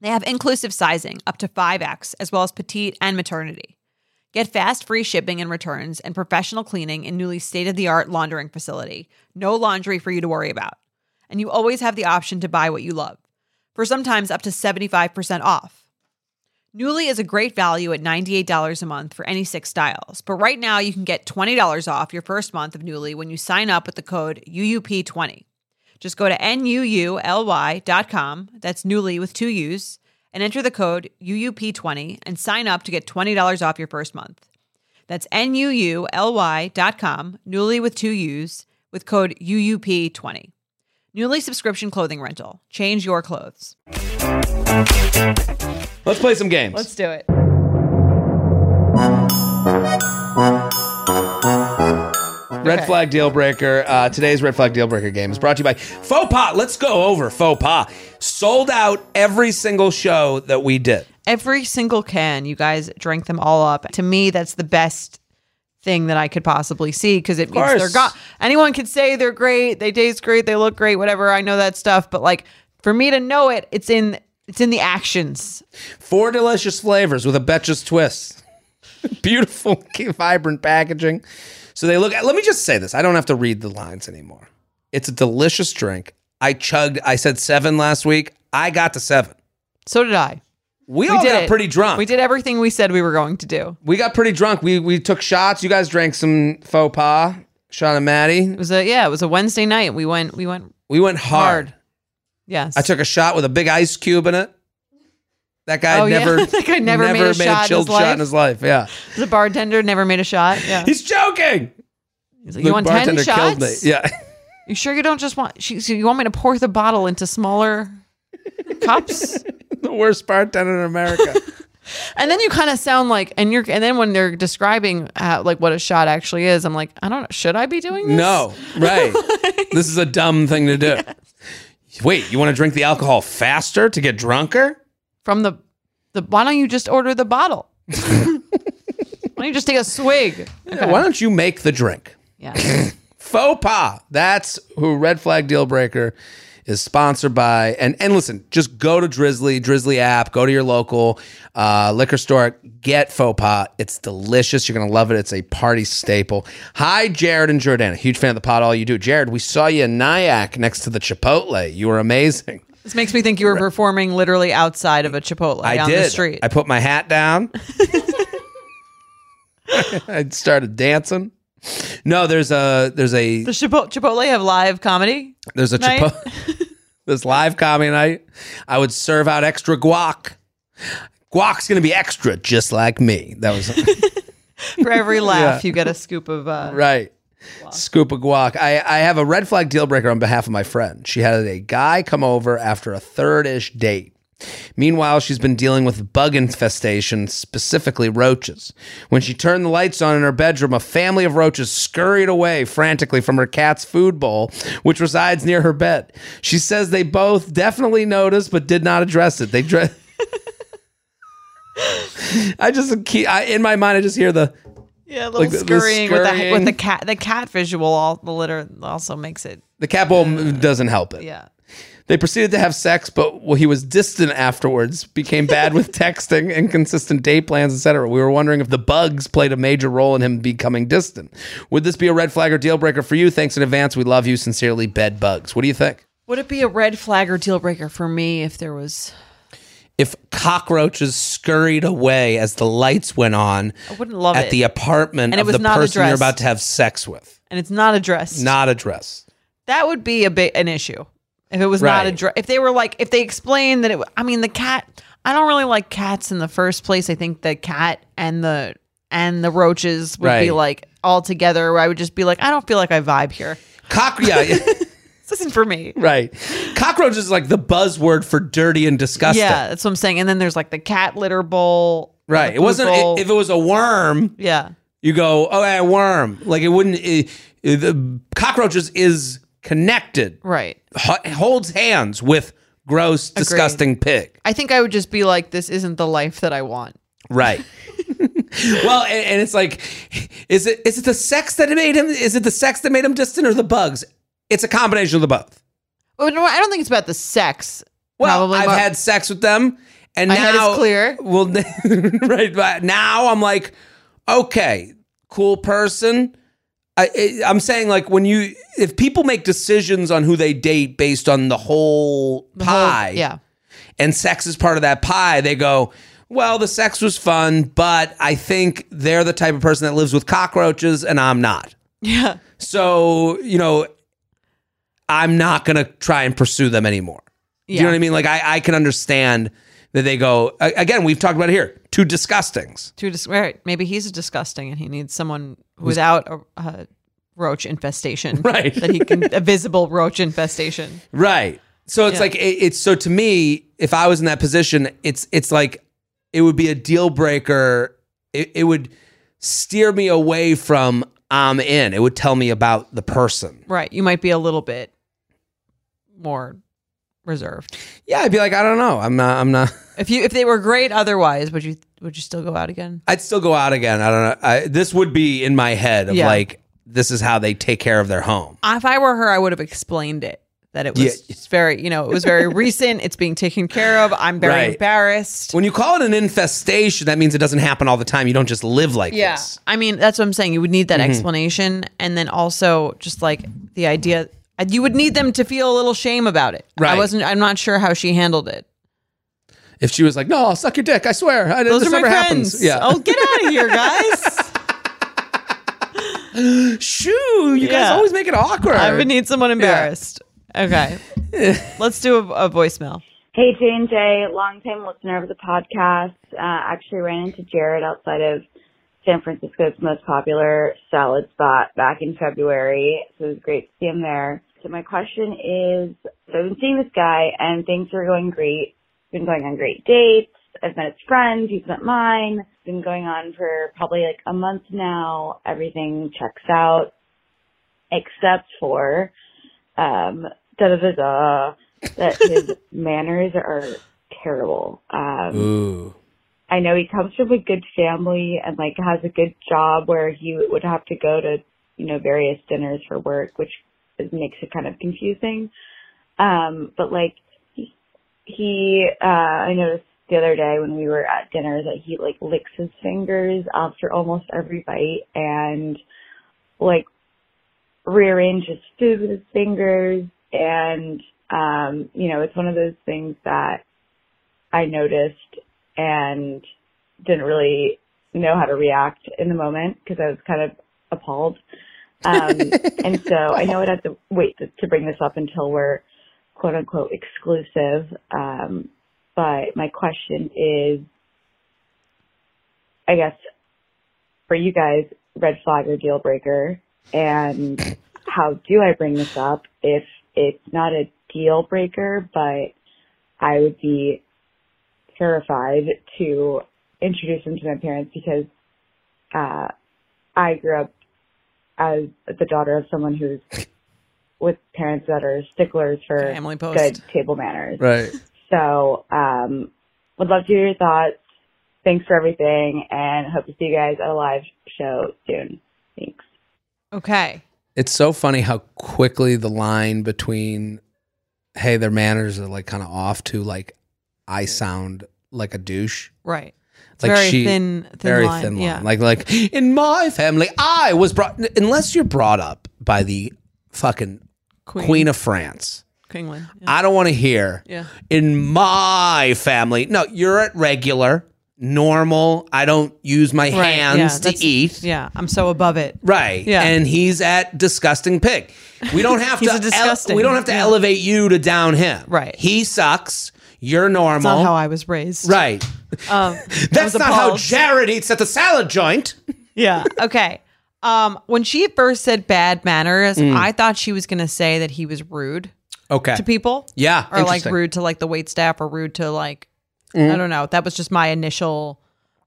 They have inclusive sizing up to 5X, as well as petite and maternity. Get fast free shipping and returns and professional cleaning in Nuuly's state of the art laundering facility. No laundry for you to worry about. And you always have the option to buy what you love, for sometimes up to 75% off. Nuuly is a great value at $98 a month for any six styles. But right now, you can get $20 off your first month of Nuuly when you sign up with the code UUP20. Just go to NUULY.com, that's Nuuly with two U's, and enter the code UUP20 and sign up to get $20 off your first month. That's NUULY.com, Nuuly with two U's, with code UUP20. Nuuly subscription clothing rental. Change your clothes. Let's play some games. Let's do it. Red Okay. flag deal breaker. Uh, today's red flag deal breaker game is brought to you by Faux Pas. Let's go over Faux Pas. Sold out every single show that we did. Every single can, you guys drank them all up. To me, that's the best thing that I could possibly see because it means they're gone. Anyone could say they're great, they taste great, they look great, whatever. I know that stuff, but like for me to know it, it's in it's in the actions. Four delicious flavors with a betches twist. Beautiful, vibrant packaging. So they look. Let me just say this. I don't have to read the lines anymore. It's a delicious drink. I chugged. I said seven last week. I got to seven. So did I. We, We all did got it. pretty drunk. We did everything we said we were going to do. We got pretty drunk. We we took shots. You guys drank some faux pas. Sean and Maddie. It was a yeah, it was a Wednesday night. We went we went We went hard. hard. Yes. I took a shot with a big ice cube in it. That guy Oh, yeah. never, That guy never made a shot in his chilled shot life. in his life. Yeah, the bartender never made a shot. Yeah. he's joking. He's like, you want ten bartender shots? killed me. Yeah, You sure you don't just want? She, so you want me to pour the bottle into smaller cups? the worst bartender in America. And then you kind of sound like, and you're, and then when they're describing how, like what a shot actually is, I'm like, I don't know, should I be doing this? no, right. this is a dumb thing to do. Wait, you want to drink the alcohol faster to get drunker? From the, the, why don't you just order the bottle? why don't you just take a swig? Why don't you make the drink? Yeah. Faux pas. That's who Red Flag Deal Breaker is sponsored by. And and listen, just go to Drizzly, Drizzly app, go to your local uh, liquor store, get faux pas. It's delicious. You're gonna love it. It's a party staple. Hi, Jared and Jordana. Huge fan of the pot, all you do. Jared, we saw you in Nyack next to the Chipotle. You were amazing. This makes me think you were performing literally outside of a Chipotle I on did. the street. I put my hat down. I started dancing. No, there's a there's a the Chipotle, Chipotle have live comedy. There's a night. Chipotle. there's live comedy night. I would serve out extra guac. Guac's gonna be extra, just like me. That was For every laugh, you get a scoop of. Uh, right. Scoop of guac. I, I have a red flag deal breaker on behalf of my friend. She had a guy come over after a third ish date. Meanwhile, she's been dealing with bug infestation, specifically roaches. When she turned the lights on in her bedroom, a family of roaches scurried away frantically from her cat's food bowl, which resides near her bed. She says they both definitely noticed but did not address it. They dre- I just keep I, in my mind. I just hear the Yeah, a little Like the- the scurrying, with the with the cat. The cat visual, all the litter also makes it. the cat bowl doesn't help it. Yeah. They proceeded to have sex, but well, he was distant afterwards, became bad with texting, inconsistent date plans, etc. We were wondering if the bugs played a major role in him becoming distant. Would this be a red flag or deal breaker for you? Thanks in advance. We love you. Sincerely, Bed Bugs. What do you think? Would it be a red flag or deal breaker for me if there was? If cockroaches scurried away as the lights went on I wouldn't love at it. the apartment And it of was the not person you're addressed. about to have sex with, and it's not addressed. not addressed. that would be a bit an issue if it was not Right. addressed. If they were like, if they explained that it. I mean, the cat. I don't really like cats in the first place. I think the cat and the and the roaches would be Right. like all together. Where I would just be like, I don't feel like I vibe here. Cock, yeah, This isn't for me. right. Cockroaches is like the buzzword for dirty and disgusting. Yeah, that's what I'm saying. And then there's like the cat litter bowl. Right. It wasn't bowl. if it was a worm, yeah. You go, oh, a worm. Like it wouldn't. It, it- the cockroaches is connected, Right. ho- holds hands with gross, disgusting pig. I think I would just be like, this isn't the life that I want. Right. well, and, and it's like, is it is it the sex that made him? Is it the sex that made him distant, or the bugs? It's a combination of the both. Oh, no, I don't think it's about the sex. Well, Probably I've had sex with them, and My now head is clear. Well, right, but now I'm like, okay, cool person. I, I'm saying like when you if people make decisions on who they date based on the whole The whole- pie, yeah. and sex is part of that pie, they go, well, the sex was fun, but I think they're the type of person that lives with cockroaches, and I'm not. Yeah. So you know, I'm not gonna try and pursue them anymore. Do you know what I mean? Like I, I can understand that they go again. We've talked about it here. Two disgustings. Too dis- right. Maybe he's a disgusting and he needs someone without a, a roach infestation. Right. That he can, a visible roach infestation. Right. So it's Yeah. like it, it's so to me, if I was in that position, it's it's like it would be a deal breaker. It, it would steer me away from I'm in. It would tell me about the person. Right. You might be a little bit more reserved. Yeah, I'd be like, I don't know. I'm not. I'm not. If you if they were great otherwise, would you would you still go out again? I'd still go out again. I don't know. I, this would be in my head of Yeah. like this is how they take care of their home. If I were her, I would have explained it. That it was Yeah. it's very, you know, it was very recent. It's being taken care of. I'm very Right. embarrassed. When you call it an infestation, that means it doesn't happen all the time. You don't just live like Yeah. this. I mean, that's what I'm saying. You would need that Mm-hmm. explanation. And then also just like the idea, you would need them to feel a little shame about it. Right. I wasn't. I'm not sure how she handled it. If she was like, "No, I'll suck your dick," I swear, I, Those this are my never friends. happens. Yeah. Oh, get out of here, guys. Shoo! You guys always make it awkward. I would need someone embarrassed. Okay. Let's do a, a voicemail. Hey, J and J, longtime listener of the podcast. Uh, actually ran into Jared outside of San Francisco's most popular salad spot back in February. So it was great to see him there. So my question is, so I've been seeing this guy and things are going great. Been going on great dates. I've met his friends. He's met mine. Been going on for probably like a month now. Everything checks out except for, um, da da da da, that his manners are terrible. Um, Ooh. I know he comes from a good family and like has a good job where he would have to go to, you know, various dinners for work, which is, makes it kind of confusing. Um, but like he, he, uh, I noticed the other day when we were at dinner that he like licks his fingers after almost every bite and like rearranges food with his fingers and um, you know, it's one of those things that I noticed and didn't really know how to react in the moment because I was kind of appalled. Um, and so I know I'd have to wait to, to bring this up until we're quote unquote exclusive. Um, but my question is, I guess for you guys, red flag or deal breaker, and how do I bring this up if it's not a deal breaker, but I would be terrified to introduce him to my parents because uh, I grew up as the daughter of someone who's with parents that are sticklers for Family post. good table manners. Right. So, um, would love to hear your thoughts. Thanks for everything, and hope to see you guys at a live show soon. Thanks. Okay. It's so funny how quickly the line between hey, their manners are like kind of off to like I sound like a douche. Right. It's Like very she- thin, thin Very line. thin line. Yeah. Like like in my family, I was brought unless you're brought up by the fucking Queen. Queen of France. Kingland. Yeah. I don't want to hear Yeah. in my family. No, you're at regular, normal. I don't use my Right, yeah, hands to eat. Yeah. I'm so above it. Right. Yeah. And he's at disgusting pig. We don't have to disgusting, we don't have to yeah. elevate you to down him. Right. He sucks. You're That's normal. not how I was raised. right. Um, That's not how. Jared eats at the salad joint. Yeah. Okay. Um, when she first said bad manners, Mm. I thought she was going to say that he was rude Okay. to people. Yeah. Or like rude to like the wait staff or rude to like, Mm. I don't know. That was just my initial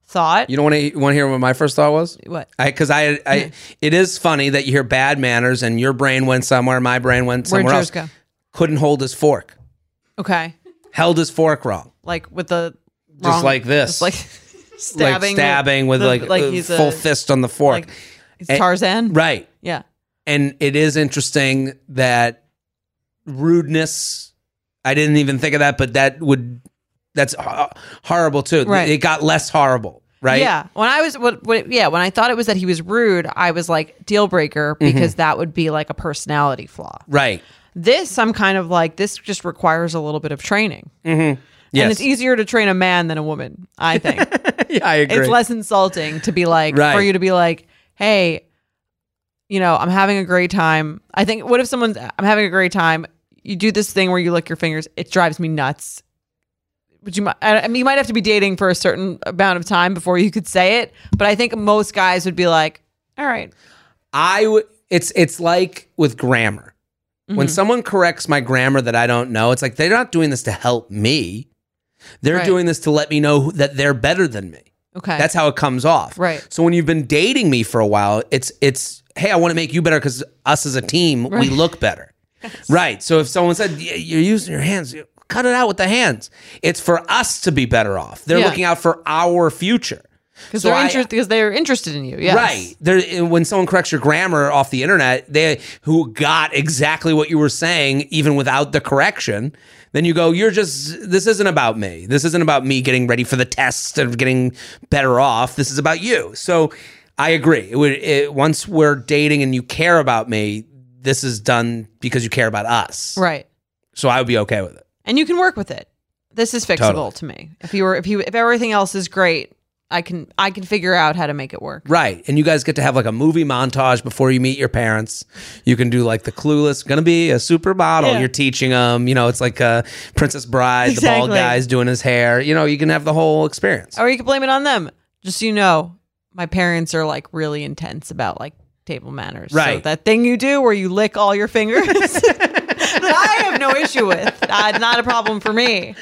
thought. You don't want to want to hear what my first thought was? what? Because I, I, it is funny that you hear bad manners and your brain went somewhere, my brain went somewhere else. go? Couldn't hold his fork. Okay. Held his fork wrong. Like with the Just like this. just like stabbing, like stabbing with the- like, like a he's full a, fist on the fork. like he's And- Tarzan. right. Yeah. And it is interesting that rudeness. I didn't even think of that, but that would that's horrible too. Right. It got less horrible, right? Yeah. When I was, what, what, yeah, when I thought it was that he was rude, I was like deal breaker Mm-hmm. because that would be like a personality flaw. Right. This, I'm kind of like, this just requires a little bit of training. Mm-hmm. Yes. And it's easier to train a man than a woman, I think. yeah, I agree. it's less insulting to be like, Right. for you to be like, hey, you know, I'm having a great time. I think, what if someone's, I'm having a great time. You do this thing where you lick your fingers. It drives me nuts. But you might, I I mean, you might have to be dating for a certain amount of time before you could say it. But I think most guys would be like, all right, I would. It's it's like with grammar. When Mm-hmm. someone corrects my grammar that I don't know, it's like they're not doing this to help me. They're Right. doing this to let me know that they're better than me. okay. That's how it comes off. Right. So when you've been dating me for a while, it's it's hey, I want to make you better because us as a team we look better. Right. So if someone said "Yeah, you're using your hands, cut it out with the hands. It's for us to be better off. They're Yeah. looking out for our future. Because so they're I- interested because they're interested in you. Yes. Right. There, eh, when someone corrects your grammar off the internet, they who got exactly what you were saying, even without the correction, then you go, "You're just. This isn't about me. This isn't about me getting ready for the test of getting better off. This is about you." So, I agree. It would it, once we're dating and you care about me, this is done because you care about us. Right. So I would be okay with it. and you can work with it. This is fixable Totally. to me. If you were, if you, if everything else is great, I can, I can figure out how to make it work. Right. And you guys get to have like a movie montage before you meet your parents. You can do like the clueless, gonna be a supermodel. Yeah. You're teaching them, you know, it's like uh, Princess Bride, the bald Exactly. guy's doing his hair. You know, you can have the whole experience. Or you can blame it on them. Just so you know, my parents are like really intense about like table manners. So Right. that thing you do where you lick all your fingers, I have no issue with. Uh, not a problem for me.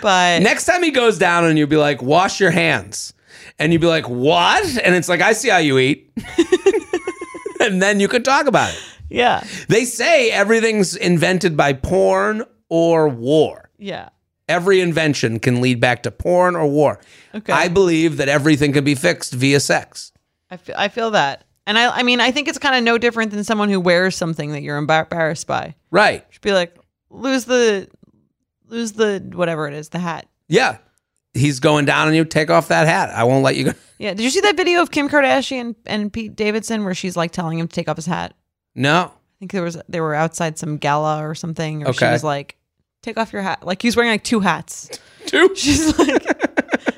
But Next time he goes down and you'll be like, wash your hands. And you'd be like, what? And it's like, I see how you eat. and then you can talk about it. yeah, They say everything's invented by porn or war. yeah. Every invention can lead back to porn or war. Okay. I believe that everything can be fixed via sex. I feel, I feel that. And I, I mean, I think it's kind of no different than someone who wears something that you're embarrassed by. Right. Should be like, lose the, lose the whatever it is, the hat. Yeah. He's going down on you. Take off that hat. I won't let you go. Yeah. Did you see that video of Kim Kardashian and Pete Davidson where she's like telling him to take off his hat? No. I think there was they were outside some gala or something, or she was like, "Take off your hat." Like he was wearing like two hats. Two. She's like,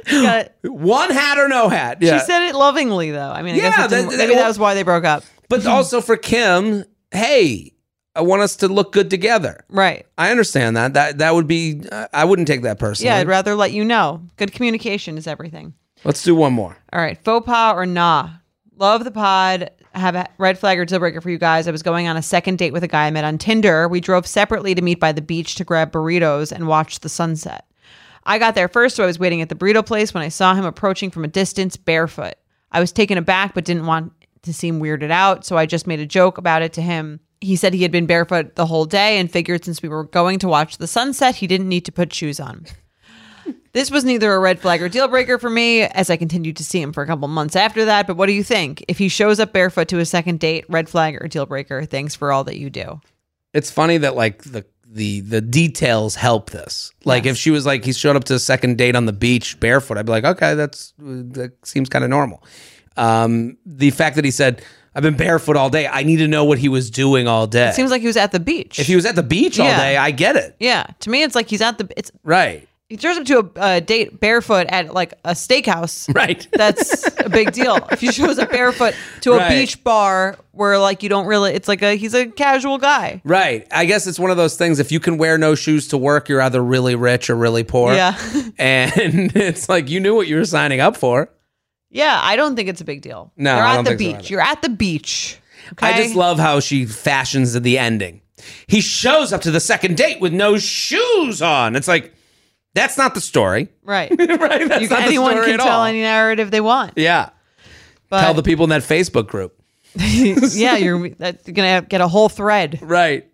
got- One hat or no hat. Yeah. she said it lovingly though. I mean, I Yeah, guess that- maybe that was why they broke up. but also for Kim, hey, I want us to look good together. Right? I understand that. That that would be. Uh, I wouldn't take that personally. Yeah. I'd rather let you know. Good communication is everything. Let's do one more. All right, faux pas or nah. Love the pod. I have a red flag or deal breaker for you guys. I was going on a second date with a guy I met on Tinder. We drove separately to meet by the beach to grab burritos and watch the sunset. I got there first, so I was waiting at the burrito place when I saw him approaching from a distance barefoot. I was taken aback but didn't want to seem weirded out, so I just made a joke about it to him. He said he had been barefoot the whole day and figured since we were going to watch the sunset, he didn't need to put shoes on. This was neither a red flag or deal breaker for me, as I continued to see him for a couple months after that. But what do you think? If he shows up barefoot to a second date, red flag or deal breaker? Thanks for all that you do. It's funny that like the the the details help this. Like if she was like he showed up to a second date on the beach barefoot, I'd be like, okay, that's that seems kind of normal. Um, the fact that he said I've been barefoot all day, I need to know what he was doing all day. It seems like he was at the beach. if he was at the beach all Yeah. day, I get it. yeah, to me, it's like he's at the. It's Right. he shows up to a uh, date barefoot at like a steakhouse. Right. That's a big deal. If he shows up barefoot to a Right. beach bar where like you don't really, it's like a he's a casual guy. Right. I guess it's one of those things. If you can wear no shoes to work, you're either really rich or really poor. Yeah. And it's like you knew what you were signing up for. Yeah, I don't think it's a big deal. No, You're I at don't the think so beach. either. You're at the beach. Okay? I just love how she fashions the ending. He shows up to the second date with no shoes on. It's like, That's not the story. Right. right? That's You- not anyone the story can at tell all. any narrative they want. yeah. But Tell the people in that Facebook group. yeah, you're, that's gonna get a whole thread. Right.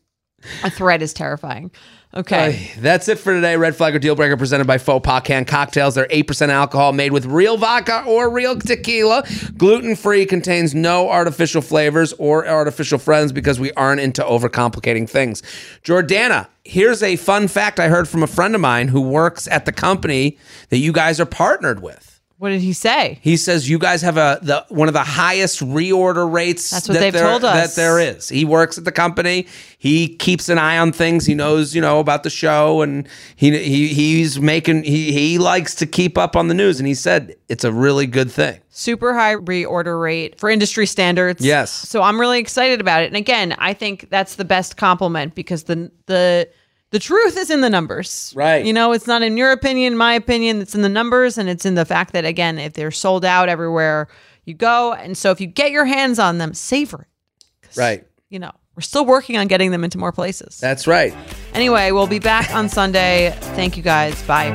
A thread is terrifying. Okay. Ay, That's it for today. Red Flag or Deal Breaker presented by Faux Pas Can Cocktails. They're 8% alcohol made with real vodka or real tequila. Gluten free, contains no artificial flavors or artificial friends because we aren't into overcomplicating things. Jordana, here's a fun fact I heard from a friend of mine who works at the company that you guys are partnered with. What did he say? He says you guys have a the one of the highest reorder rates. That's what that they've there- told us. That there is. He works at the company. He keeps an eye on things. He knows you know about the show, and he he he's making he he likes to keep up on the news. And he said it's a really good thing. Super high reorder rate for industry standards. Yes. So I'm really excited about it. And again, I think that's the best compliment because the the the truth is in the numbers. Right. You know, it's not in your opinion, my opinion, it's in the numbers and it's in the fact that again, if they're sold out everywhere you go, and so if you get your hands on them, savor it. Right. You know, we're still working on getting them into more places. That's right. Anyway, we'll be back on Sunday. Thank you guys. Bye.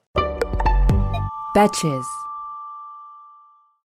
Betches.